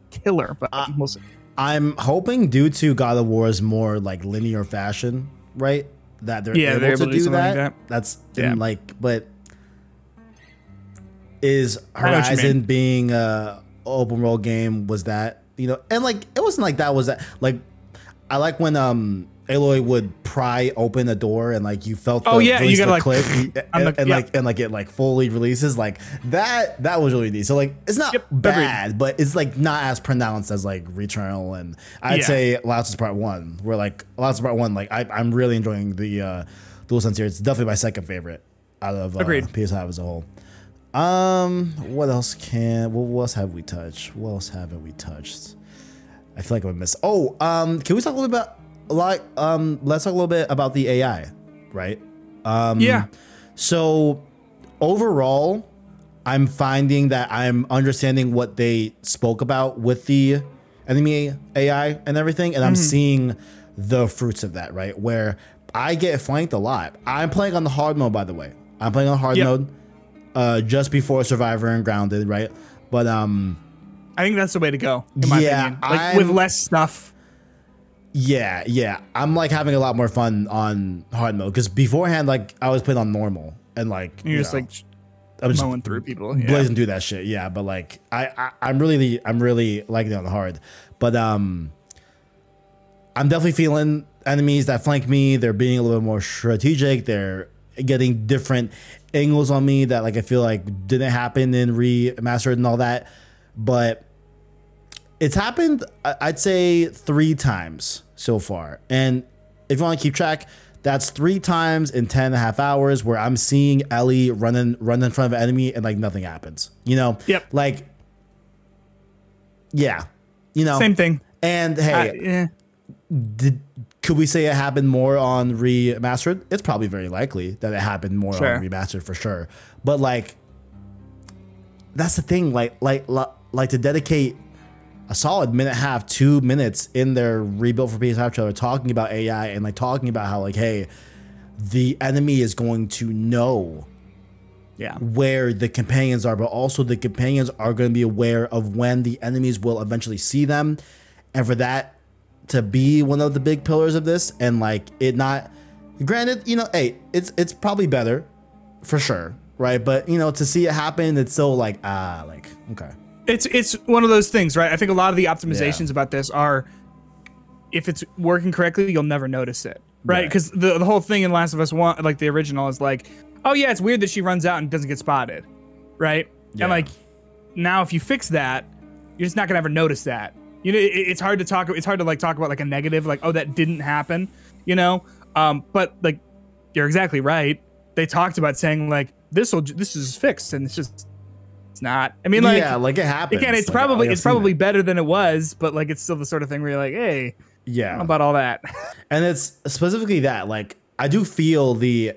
killer, but Uh, we'll see. I'm hoping due to God of War's more like linear fashion, right? That they're Yeah, able they're to able to do do that. like that. That's Yeah. like, but is Horizon being a open world game was that you know, and like it wasn't like that was that like I like when um Aloy would pry open a door and like you felt the Oh, yeah, you gotta, the like, click [CLEARS THROAT] and, the- and yeah. like and like it like fully releases like that that was really neat. So like it's not Yep, agreed. bad, but it's like not as pronounced as like Returnal and I'd Yeah. say Last of Part One. Where like Last of Part One, like I, I'm really enjoying the uh Dual DualSense here. It's definitely my second favorite out of uh, Agreed. PS5 as a whole. Um, what else can? What, else have we touched? What else haven't we touched? I feel like I'm miss. Oh, um, can we talk a little bit about like um? Let's talk a little bit about the AI, right? Um, yeah. So overall, I'm finding that I'm understanding what they spoke about with the enemy AI and everything, and I'm seeing the fruits of that, right? Where I get flanked a lot. I'm playing on the hard mode, by the way. I'm playing on hard Yep. mode, uh, just before Survivor and Grounded, right? But um, I think that's the way to go. In my Yeah, opinion, like with I'm- less stuff. Yeah, yeah. I'm like having a lot more fun on hard mode because beforehand, like I was playing on normal and like You're you just know, like I was just mowing through people. Yeah. blazing through that shit. Yeah, but like I, I I'm really I'm really liking it on hard. But um, I'm definitely feeling enemies that flank me. They're being a little bit more strategic. They're getting different angles on me that like I feel like didn't happen in remastered and all that. But it's happened I'd say three times so far. And if you want to keep track, that's three times in 10 and a half hours where I'm seeing Ellie running run in front of an enemy and like nothing happens. You know? Yep. Like Yeah. You know. Same thing. And hey, yeah. did could we say it happened more on remastered? It's probably very likely that it happened more Sure. on remastered for sure. But like that's the thing, like like like to dedicate a solid minute half, two minutes in their rebuild for PS5 trailer talking about AI and like talking about how like, hey, the enemy is going to know Yeah. where the companions are, but also the companions are going to be aware of when the enemies will eventually see them. And for that to be one of the big pillars of this and like it not granted, you know, hey, it's it's probably better for sure, right? But you know, to see it happen, it's so like ah, like okay. It's it's one of those things, right? I think a lot of the optimizations about this are if it's working correctly, you'll never notice it. Right? Right. Because the, the whole thing in Last of Us One, like the original, is like, oh yeah, it's weird that she runs out and doesn't get spotted. Right? Yeah. And like now if you fix that, you're just not gonna ever notice that. You know, it, it's hard to talk it's hard to like talk about like a negative, like, oh, that didn't happen, you know? Um, but like you're exactly right. They talked about saying like this will this is fixed and it's just it's not. I mean like yeah, like it happens. Again, it's Like, probably it's probably it. better than it was, but like it's still the sort of thing where you're like, hey, yeah. about all that? [LAUGHS] And it's specifically that, like, I do feel the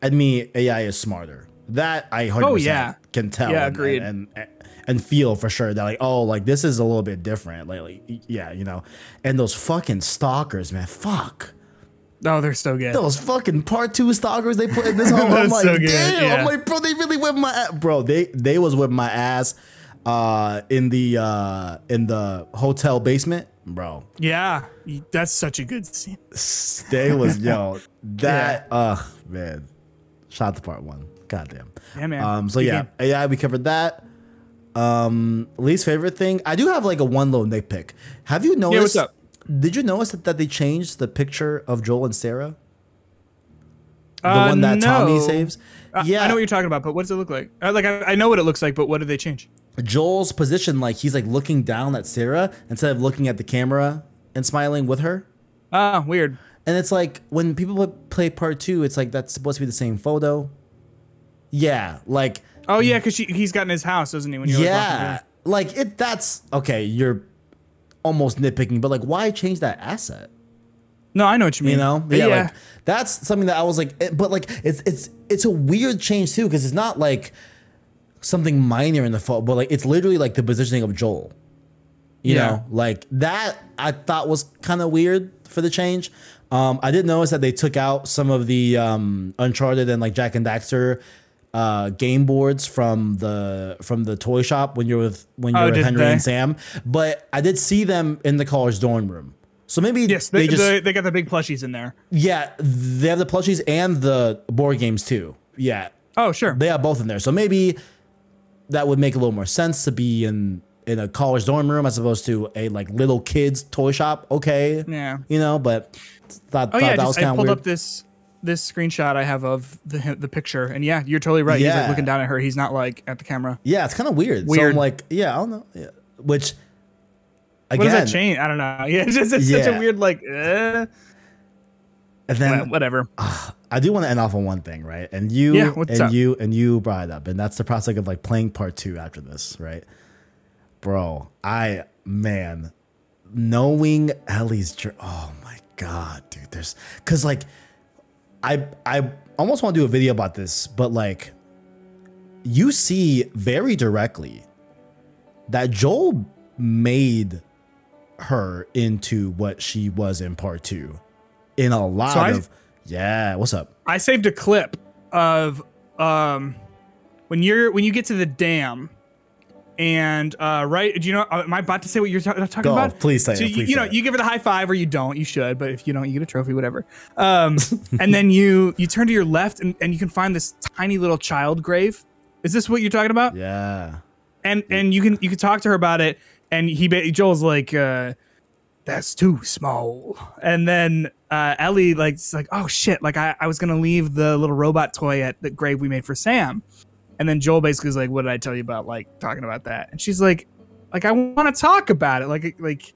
enemy AI is smarter. That I 100% Oh, yeah. can tell. Yeah, and- agreed. And, and and feel for sure that like, oh, like this is a little bit different. Like, like, yeah, you know. And those fucking stalkers, man. Fuck. Oh, they're so good. Those fucking part two stalkers they put in this [LAUGHS] home. I'm like, so good, damn. yeah. I'm like, bro, they really whipped my ass. Bro, they they was whipping my ass uh in the uh in the hotel basement, bro. Yeah, that's such a good scene. They was yo [LAUGHS] that uh man. Shot the part one. Goddamn. Yeah, man. Um. So Good yeah, game. AI. We covered that. Um. Least favorite thing. I do have like a one little nitpick. Have you noticed? what's up? Did you notice that, that they changed the picture of Joel and Sarah? The Uh, one that Tommy saves. I- yeah. I know what you're talking about, but what does it look like? Uh, like I, I know what it looks like, but what did they change? Joel's position, like he's like looking down at Sarah instead of looking at the camera and smiling with her. Ah, weird. And it's like when people play part two, it's like that's supposed to be the same photo. Yeah, like Oh yeah, because he's got in his house, doesn't he? When you're yeah, through? like it. That's okay. You're almost nitpicking, but like, why change that asset? No, I know what you mean. You know, yeah, like that's something that I was like, but like it's it's it's a weird change too because it's not like something minor in the fall, but like it's literally like the positioning of Joel. You Yeah. know, like that I thought was kind of weird for the change. Um, I did notice that they took out some of the um, Uncharted and like Jak and Daxter uh, game boards from the from the toy shop when you're with when you're Oh, with Henry they? and Sam. But I did see them in the college dorm room. So maybe yes, they, they just they, they got the big plushies in there. yeah, they have the plushies and the board games too. Yeah, Oh sure. they have both in there. So maybe that would make a little more sense to be in in a college dorm room as opposed to a like little kids toy shop. Okay, Yeah. you know, but thought, Oh thought yeah, that was just, I kind of pulled weird. up this this screenshot I have of the the picture, and yeah, you're totally right. He's Yeah. like looking down at her. He's not like at the camera. yeah, it's kind of weird. So Weird. I'm like, yeah, I don't know. Yeah. Which What does that change? I don't know. [LAUGHS] Yeah, it's just it's such a weird like. Uh, and then well, whatever. [SIGHS] I do want to end off on one thing, right? And you Yeah, what's and up? you and you brought it up, and that's the prospect of like playing part two after this, right? Bro, I man, knowing Ellie's oh my god, dude, there's because like I I almost want to do a video about this, but like you see very directly that Joel made her into what she was in part two in a lot So I- of yeah. What's up? I saved a clip of um when you're when you get to the dam. And uh, right, do you know? Am I about to say what you're ta- talking Go, about? please say So it, you, please you say know, it. you give her the high five, or you don't. You should, but if you don't, you get a trophy, whatever. Um, [LAUGHS] and then you you turn to your left, and, and you can find this tiny little child grave. Is this what you're talking about? Yeah. and and you can you can talk to her about it and he joel's like uh that's too small and then uh ellie like like oh shit like I, I was gonna leave the little robot toy at the grave we made for sam and then joel basically is like what did i tell you about like talking about that and she's like like i want to talk about it like like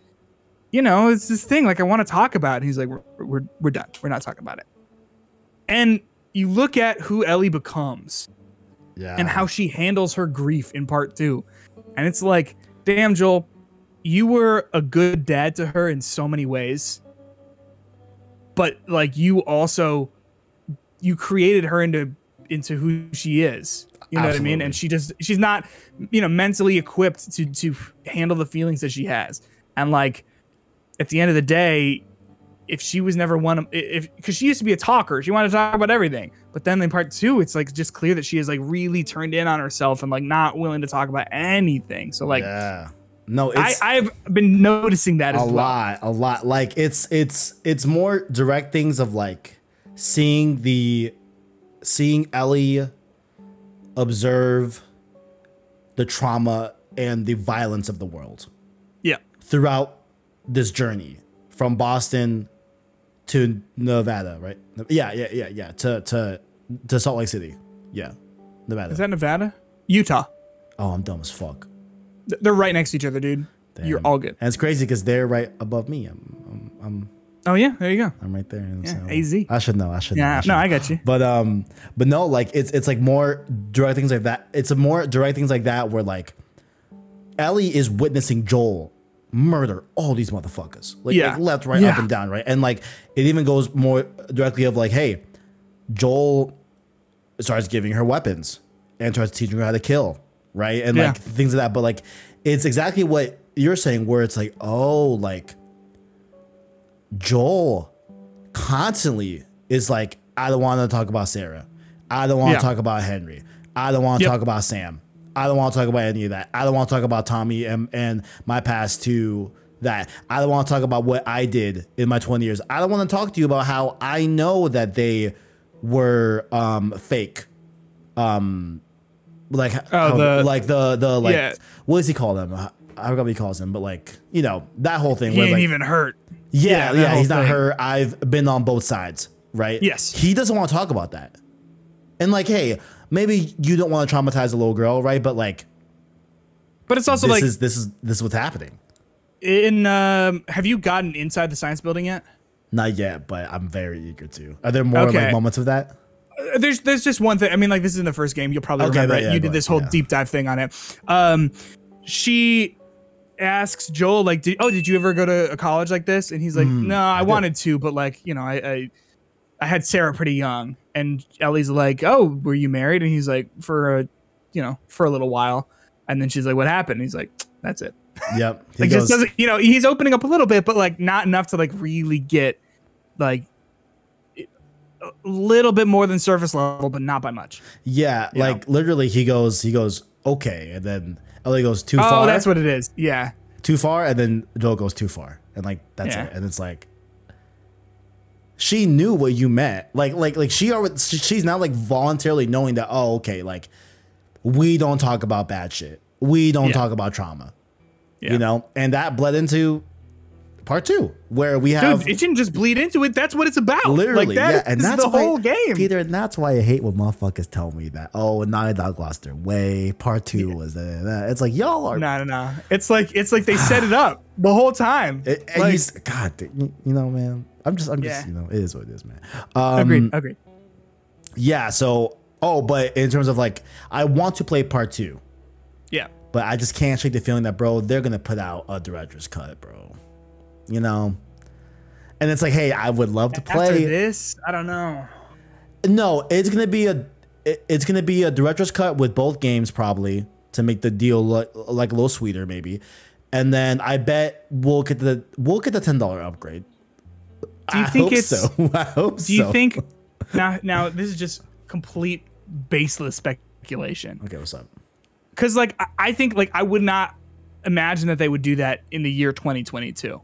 you know it's this thing like i want to talk about it and he's like we're, we're we're done we're not talking about it and you look at who ellie becomes Yeah. and how she handles her grief in part two. And it's like, damn, Joel, you were a good dad to her in so many ways. But like you also you created her into into who she is. You know what I mean? And she just she's not, you know, mentally equipped to to handle the feelings that she has. And like at the end of the day, if she was never one of if because she used to be a talker she wanted to talk about everything but then in part two it's like just clear that she is like really turned in on herself and like not willing to talk about anything so like yeah. No, I I've been noticing that a as well lot, a lot. Like it's it's it's more direct things of like seeing the seeing Ellie observe the trauma and the violence of the world yeah throughout this journey from Boston to Nevada, right? Yeah, yeah, yeah, yeah. To to to Salt Lake City. Yeah. Nevada. is that nevada utah oh, I'm dumb as fuck. They're right next to each other dude you're all good And it's crazy because they're right above me. I'm, I'm, I'm, oh yeah there you go I'm right there. Yeah, so AZ. I should know. I should. know, yeah should no know. i got you But um, but no, like it's it's like more direct things like that. It's a more direct things like that where like Ellie is witnessing Joel murder all these motherfuckers, like, Yeah. like left, right, Yeah. up and down, right, and like it even goes more directly of like, hey, Joel starts giving her weapons and starts teaching her how to kill, right, and Yeah. like things like that. But like, it's exactly what you're saying, where it's like, oh, like Joel constantly is like, I don't want to talk about Sarah. I don't want to Yeah. talk about Henry. I don't want to Yep. talk about Sam. I don't want to talk about any of that. I don't want to talk about Tommy and, and my past to that. I don't want to talk about what I did in my 20 years. I don't want to talk to you about how I know that they were um, fake. Um, like how- the- like the the like Yeah. what does he call them? I forgot what he calls them, but like you know that whole thing. he where ain't like, even hurt yeah, Yeah, yeah, he's not thing. her. I've been on both sides, right? Yes. He doesn't want to talk about that. And like, hey, maybe you don't want to traumatize a little girl, right? But like, but it's also this like is this is this is what's happening. in um have you gotten inside the science building yet Not yet, but I'm very eager to. Are there more Okay. like moments of that? Uh, there's there's just one thing. I mean, like this is in the first game. You'll probably Okay, remember it. yeah, you did this whole yeah. deep dive thing on it. Um, she asks Joel like, did, "Oh, did you ever go to a college like this?" And he's like, mm, "No, I, did. wanted to, but like, you know, I, I I had Sarah pretty young." And Ellie's like, "Oh, were you married?" And he's like, "For a, you know, for a little while." And then she's like, "What happened?" And he's like, "That's it." Yep. [LAUGHS] He Like, goes, just doesn't, you know, he's opening up a little bit, but like not enough to like really get like a little bit more than surface level, but not by much. yeah, like literally, he goes, he goes, okay, and then Ellie goes too Oh, far. Oh, that's what it is. Yeah. too far, and then Joel goes too far, and like that's Yeah. it. And it's like she knew what you meant. Like like like she already she's not like voluntarily knowing that. Oh, okay, like we don't talk about bad shit. We don't Yeah. talk about trauma. Yeah. You know, and that bled into part two, where we have Dude, it didn't just bleed into it. That's what it's about. literally, like that yeah, and that's the why, whole game. Peter, and that's why I hate when motherfuckers tell me that. Oh, Naughty Dog lost their way. Part two was that. that. It's like y'all are. No, no, no. It's like it's like they [SIGHS] set it up the whole time. It, and Like- you God, you, you know, man. I'm just, I'm just, Yeah. you know, it is what it is, man. Um, agreed. Agreed. Yeah. So, oh, but in terms of like, I want to play part two, Yeah. but I just can't shake the feeling that, bro, they're gonna put out a director's cut, bro. You know. And it's like, hey, I would love to After play. this, I don't know. No, it's gonna be a it- it's gonna be a director's cut with both games probably to make the deal look like a little sweeter maybe, and then I bet we'll get the we'll get the ten dollar upgrade. Do you I think hope it's- so? [LAUGHS] I hope Do you so. think now? Now this is just complete baseless speculation. Okay, what's up? Because like I, I think like I would not imagine that they would do that in the year 2022.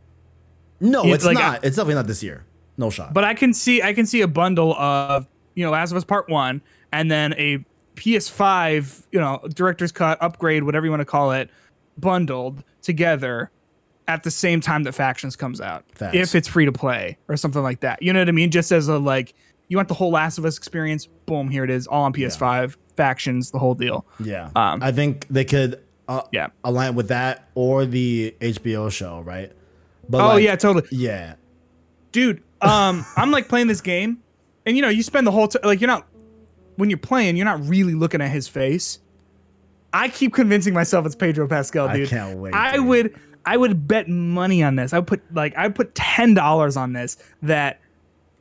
No, It's it's like not. it's definitely not this year. No shot. But I can see I can see a bundle of you know Last of Us Part One and then a PS5 you know director's cut upgrade whatever you want to call it bundled together at the same time that Factions comes out Facts. if it's free to play or something like that. You know what I mean? Just as a like you want the whole Last of Us experience, boom, here it is, all on PS5, Factions, the whole deal. yeah, um, I think they could uh, Yeah. align with that or the HBO show, right? But Oh like, yeah, totally. yeah, dude um [LAUGHS] i'm like playing this game and you know you spend the whole time like you're not when you're playing you're not really looking at his face. I keep convincing myself it's pedro pascal I dude. can't wait, i dude. would i would bet money on this. I would put like i would put $10 on this that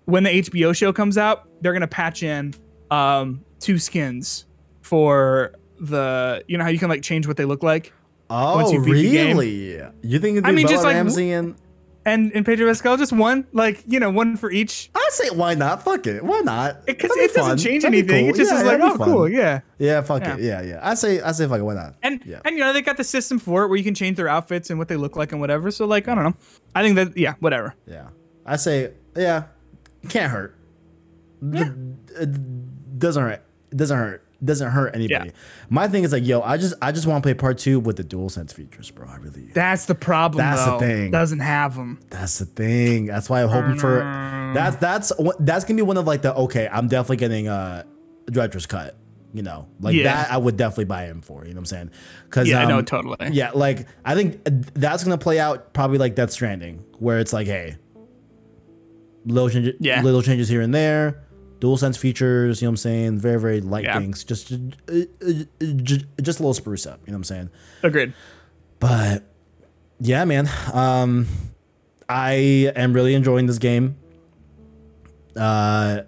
when the hbo show comes out they're gonna patch in um two skins for the you know how you can like change what they look like Oh, you beat the game. really? You think it'd I mean, Bella just like- Ramsey and and and pedro pascal just one like you know one for each I say why not? Fuck it. Why not? because That'd it doesn't change That'd anything. cool. It just Yeah, is like, oh, fun. cool, yeah. Yeah, fuck Yeah. it. Yeah, yeah. I say I say fuck it, why not? And yeah. and you know they got the system for it where you can change their outfits and what they look like and whatever. So like I don't know. I think that yeah, whatever. yeah. I say yeah. Can't hurt. Yeah. It doesn't hurt. It doesn't hurt. Doesn't hurt anybody. Yeah. My thing is like, yo, I just I just want to play part two with the DualSense features, bro. I really That's the problem. That's the thing. Doesn't have them. That's the thing. That's why I'm hoping for. Mm. That's that's that's gonna be one of like the okay. I'm definitely getting a director's cut. You know, like Yeah. that. I would definitely buy him for. You know what I'm saying? Because Yeah, I know um, totally. Yeah, like I think that's gonna play out probably like Death Stranding, where it's like, hey, little changes, Yeah. little changes here and there, DualSense features. You know what I'm saying? Very very light Yeah. things. Just uh, uh, uh, ju- just a little spruce up. You know what I'm saying? Agreed. But yeah, man. Um I am really enjoying this game. Uh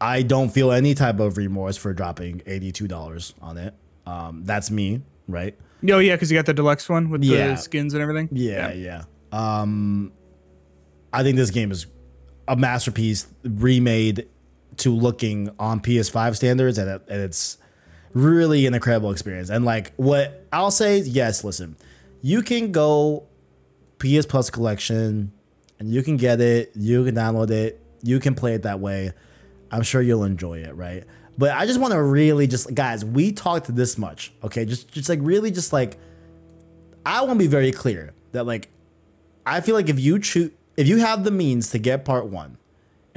I don't feel any type of remorse for dropping $82 on it. Um that's me, right? Oh yeah, because you got the deluxe one with Yeah. the skins and everything. Yeah, yeah. Um I think this game is a masterpiece remade to looking on PS5 standards and, it, and it's really an incredible experience. And like what I'll say, yes, listen. You can go PS Plus collection and you can get it, you can download it, you can play it that way. I'm sure you'll enjoy it, right? But I just want to really just guys, we talked this much, okay? Just just like really just like I want to be very clear that like I feel like if you choose if you have the means to get part 1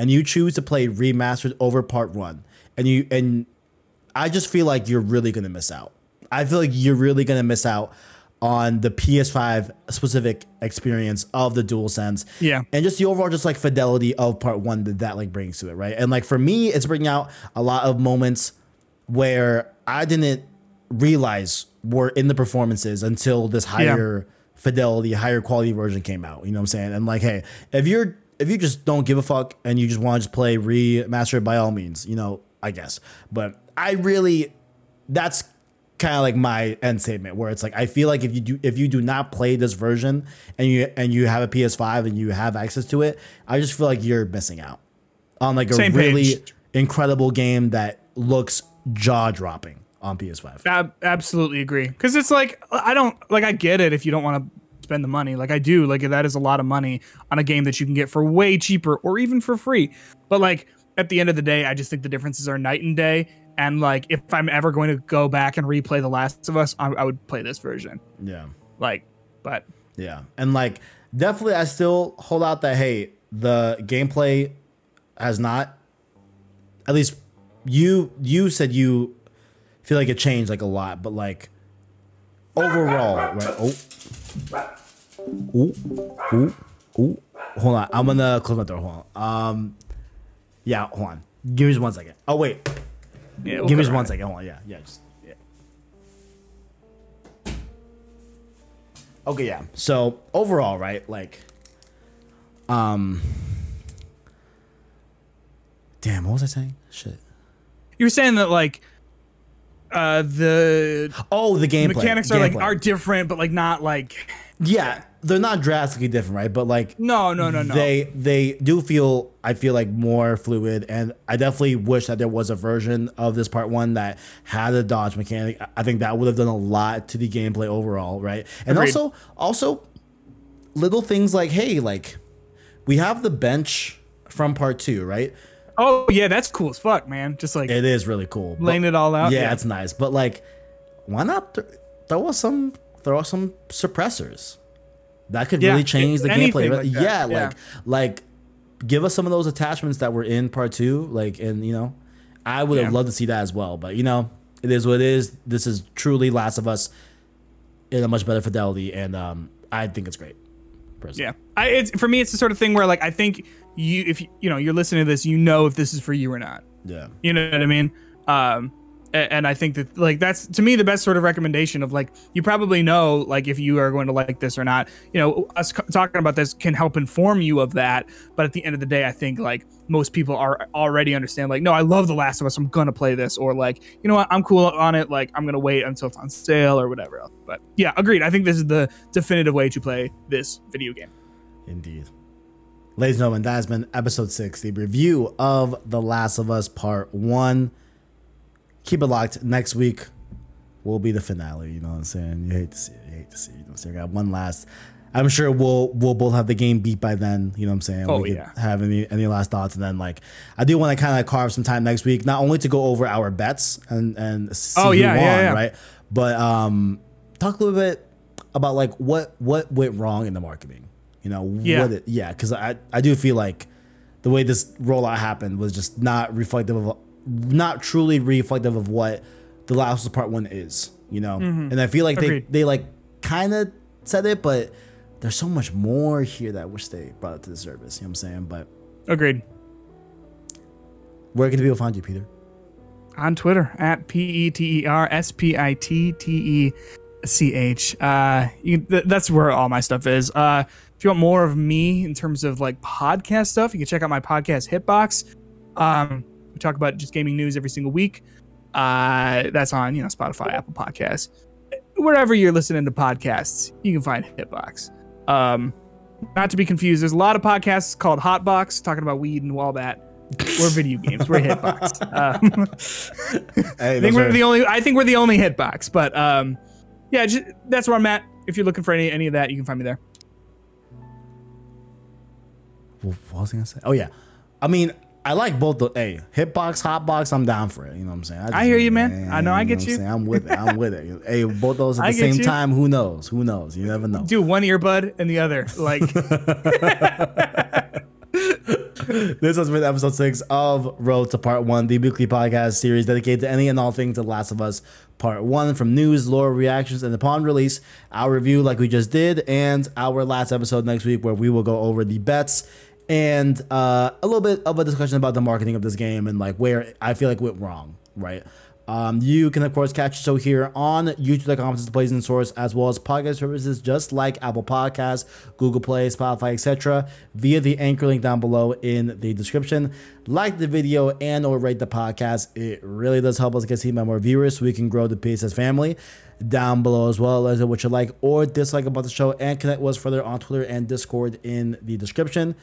and you choose to play remastered over part 1 and you and I just feel like you're really to miss out. I feel like you're really to miss out on the PS5 specific experience of the DualSense. Yeah. And just the overall just like fidelity of part 1 that that like brings to it, right? And like for me it's bringing out a lot of moments where I didn't realize were in the performances until this higher fidelity, higher quality version came out. You know what I'm saying? And like, hey, if you're if you just don't give a fuck and you just want to just play remastered by all means, you know, I guess. But I really that's kind of like my end statement where it's like I feel like if you do if you do not play this version and you and you have a PS5 and you have access to it, I just feel like you're missing out on like a Same really page. incredible game that looks jaw dropping on PS5. Ab- absolutely agree. Because it's like I don't like I get it if you don't want to spend the money. Like I do. Like that is a lot of money on a game that you can get for way cheaper or even for free. But like at the end of the day, I just think the differences are night and day. And like, if I'm ever going to go back and replay The Last of Us, I, I would play this version. Yeah. Like, but Yeah. And like definitely I still hold out that hey, the gameplay has not at least you you said you feel like it changed like a lot, but like overall, right? Oh. Ooh. Ooh. Ooh. Hold on. I'm gonna close my door. Hold on. Um yeah, hold on. Give me just one second. Oh wait. yeah, we'll Give me just one second. Hold on. Yeah, yeah, just yeah. Okay, yeah. So overall, right, like, um, damn, what was I saying? Shit. You were saying that like, uh, the Oh, the gameplay mechanics are like Gameplay. are different, but like not like. yeah, they're not drastically different, right? But like, No, no, no, no. they they do feel I feel like more fluid, and I definitely wish that there was a version of this part one that had a dodge mechanic. I- think that would have done a lot to the gameplay overall, right? And Agreed. also also little things like hey, like we have the bench from part two, right? oh yeah, that's cool as fuck, man. Just like It is really cool. but- laying it all out. yeah, it's nice, but like, why not th- throw us some throw us some suppressors? That could Yeah, really change the gameplay. like yeah, yeah. like like give us some of those attachments that were in part two. Like, and you know, I would have loved to see that as well. But you know, it is what it is. This is truly Last of Us in a much better fidelity, and um, I think it's great. Personally. Yeah, I it's for me. It's the sort of thing where like I think you, if you, know, you're listening to this, you know if this is for you or not. yeah, You know what I mean? Um, and I think that like that's to me the best sort of recommendation of like you probably know like if you are going to like this or not. You know, us c- talking about this can help inform you of that. But at the end of the day, I think like most people are already understand like no, I love The Last of Us. I'm gonna play this or like you know what, I'm cool on it. Like I'm gonna wait until it's on sale or whatever else. But yeah, agreed. I think this is the definitive way to play this video game. Indeed. Ladies and gentlemen, that has been episode six, the review of The Last of Us Part One. Keep it locked. Next week will be the finale. You know what I'm saying? You hate to see it. You hate to see it. You know what I'm saying? I got one last. I'm sure we'll we'll both have the game beat by then. You know what I'm saying? Oh, we yeah. Have any any last thoughts? And then like, I do want to kind of carve some time next week, not only to go over our bets and and see Oh, yeah, who yeah, won, yeah. right? But um, talk a little bit about like what what went wrong in the marketing. You know, Yeah. what it, yeah, because I I do feel like the way this rollout happened was just not reflective of not truly reflective of what the Last of Part One is. You know, and I feel like they Mm-hmm. Agreed. they like kind of said it, but there's so much more here that I wish they brought it to the surface. You know what I'm saying? But Agreed. where can people find you, Peter? on Twitter at P E T E R S P I T T E C H. Uh, you, th- that's where all my stuff is. Uh, if you want more of me in terms of like podcast stuff, you can check out my podcast Hitbox. Um, talk about just gaming news every single week. Uh, that's on you know Spotify, Apple Podcasts, wherever you're listening to podcasts, you can find Hitbox. Um, not to be confused, there's a lot of podcasts called Hotbox talking about weed and all that. We're video [LAUGHS] games. We're Hitbox. Um, Hey, [LAUGHS] I think we're the only. I think we're the only hitbox, but um, yeah, just, that's where I'm at. If you're looking for any any of that, you can find me there. What was I gonna say? Oh yeah, I mean. I like both the hey hitbox, hotbox. I'm down for it. You know what I'm saying? just- I hear you, man. I know I get what I'm you. I'm with it. I'm with it. [LAUGHS] hey, both those at the same you. time. Who knows? Who knows? You never know. Do one earbud and the other. Like, [LAUGHS] [LAUGHS] This has been episode six of Road to Part One, the weekly podcast series dedicated to any and all things The Last of Us Part One, from news, lore, reactions, and upon release, our review, like we just did, and our last episode next week, where we will go over the bets and uh, a little bit of a discussion about the marketing of this game and like where I feel like went wrong, right? Um, you can of course catch the show here on YouTube.com as PlayStation Source, as well as podcast services just like Apple Podcasts, Google Play, Spotify, etc. Via the anchor link down below in the description. Like the video and or rate the podcast. It really does help us get seen by more viewers, so we can grow the PSS family. Down below as well as what you like or dislike about the show, and connect with us further on Twitter and Discord in the description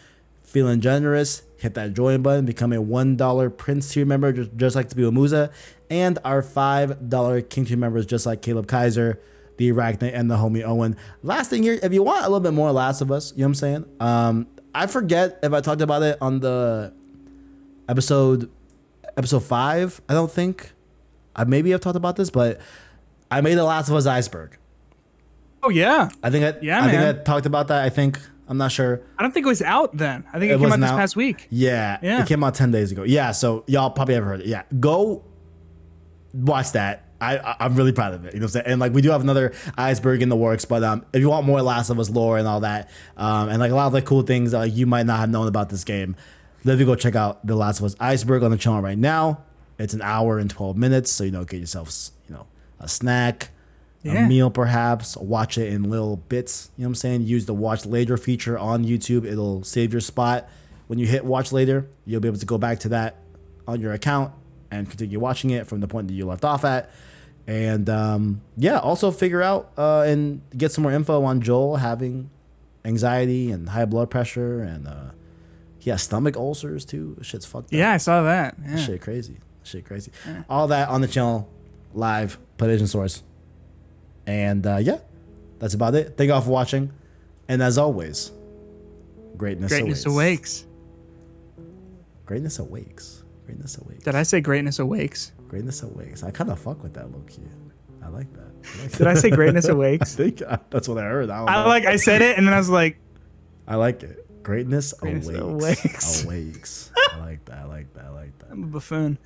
feeling generous, hit that join button, become a $1 Prince tier member, just, just like Tabio Musa, and our $5 King tier members, just like Caleb Kaiser, the Arachnid, and the homie Owen. Last thing here, if you want a little bit more Last of Us, you know what I'm saying? Um, I forget if I talked about it on the episode episode five, I don't think. I maybe have talked about this, but I made the Last of Us iceberg. Oh yeah. I think I, Yeah, I think I talked about that. I think I'm not sure. I don't think it was out then. I think it, It came out this out? past week. Yeah, Yeah. it came out ten days ago. Yeah, so y'all probably haven't heard it. Yeah, go watch that. I, I'm really proud of it. You know what I'm saying? And like we do have another iceberg in the works, but um, if you want more Last of Us lore and all that, um, and like a lot of the cool things that like, you might not have known about this game, literally go check out the Last of Us iceberg on the channel right now. It's an hour and twelve minutes, so you know get yourself you know a snack. Yeah. A meal, perhaps. Watch it in little bits. You know what I'm saying? Use the watch later feature on YouTube. It'll save your spot. When you hit watch later, you'll be able to go back to that on your account and continue watching it from the point that you left off at. And um, yeah, also figure out uh, and get some more info on Joel having anxiety and high blood pressure and uh, he has stomach ulcers too. Shit's fucked up. Yeah, I saw that. Yeah. Shit crazy. Shit crazy. All that on the channel, live, PlayStation Source. And uh, yeah, that's about it. Thank you all for watching. And as always, greatness, greatness awakes. awakes. Greatness awakes. Greatness awakes. Did I say greatness awakes? Greatness awakes. I kind of fuck with that low key. I like that. I like Did. I say [LAUGHS] greatness awakes? I think that's what I heard. I, I like. I said it, and then I was like, I like it. Greatness, greatness awakes. Awakes. [LAUGHS] awakes. I like that. I like that. I like that. I'm a buffoon.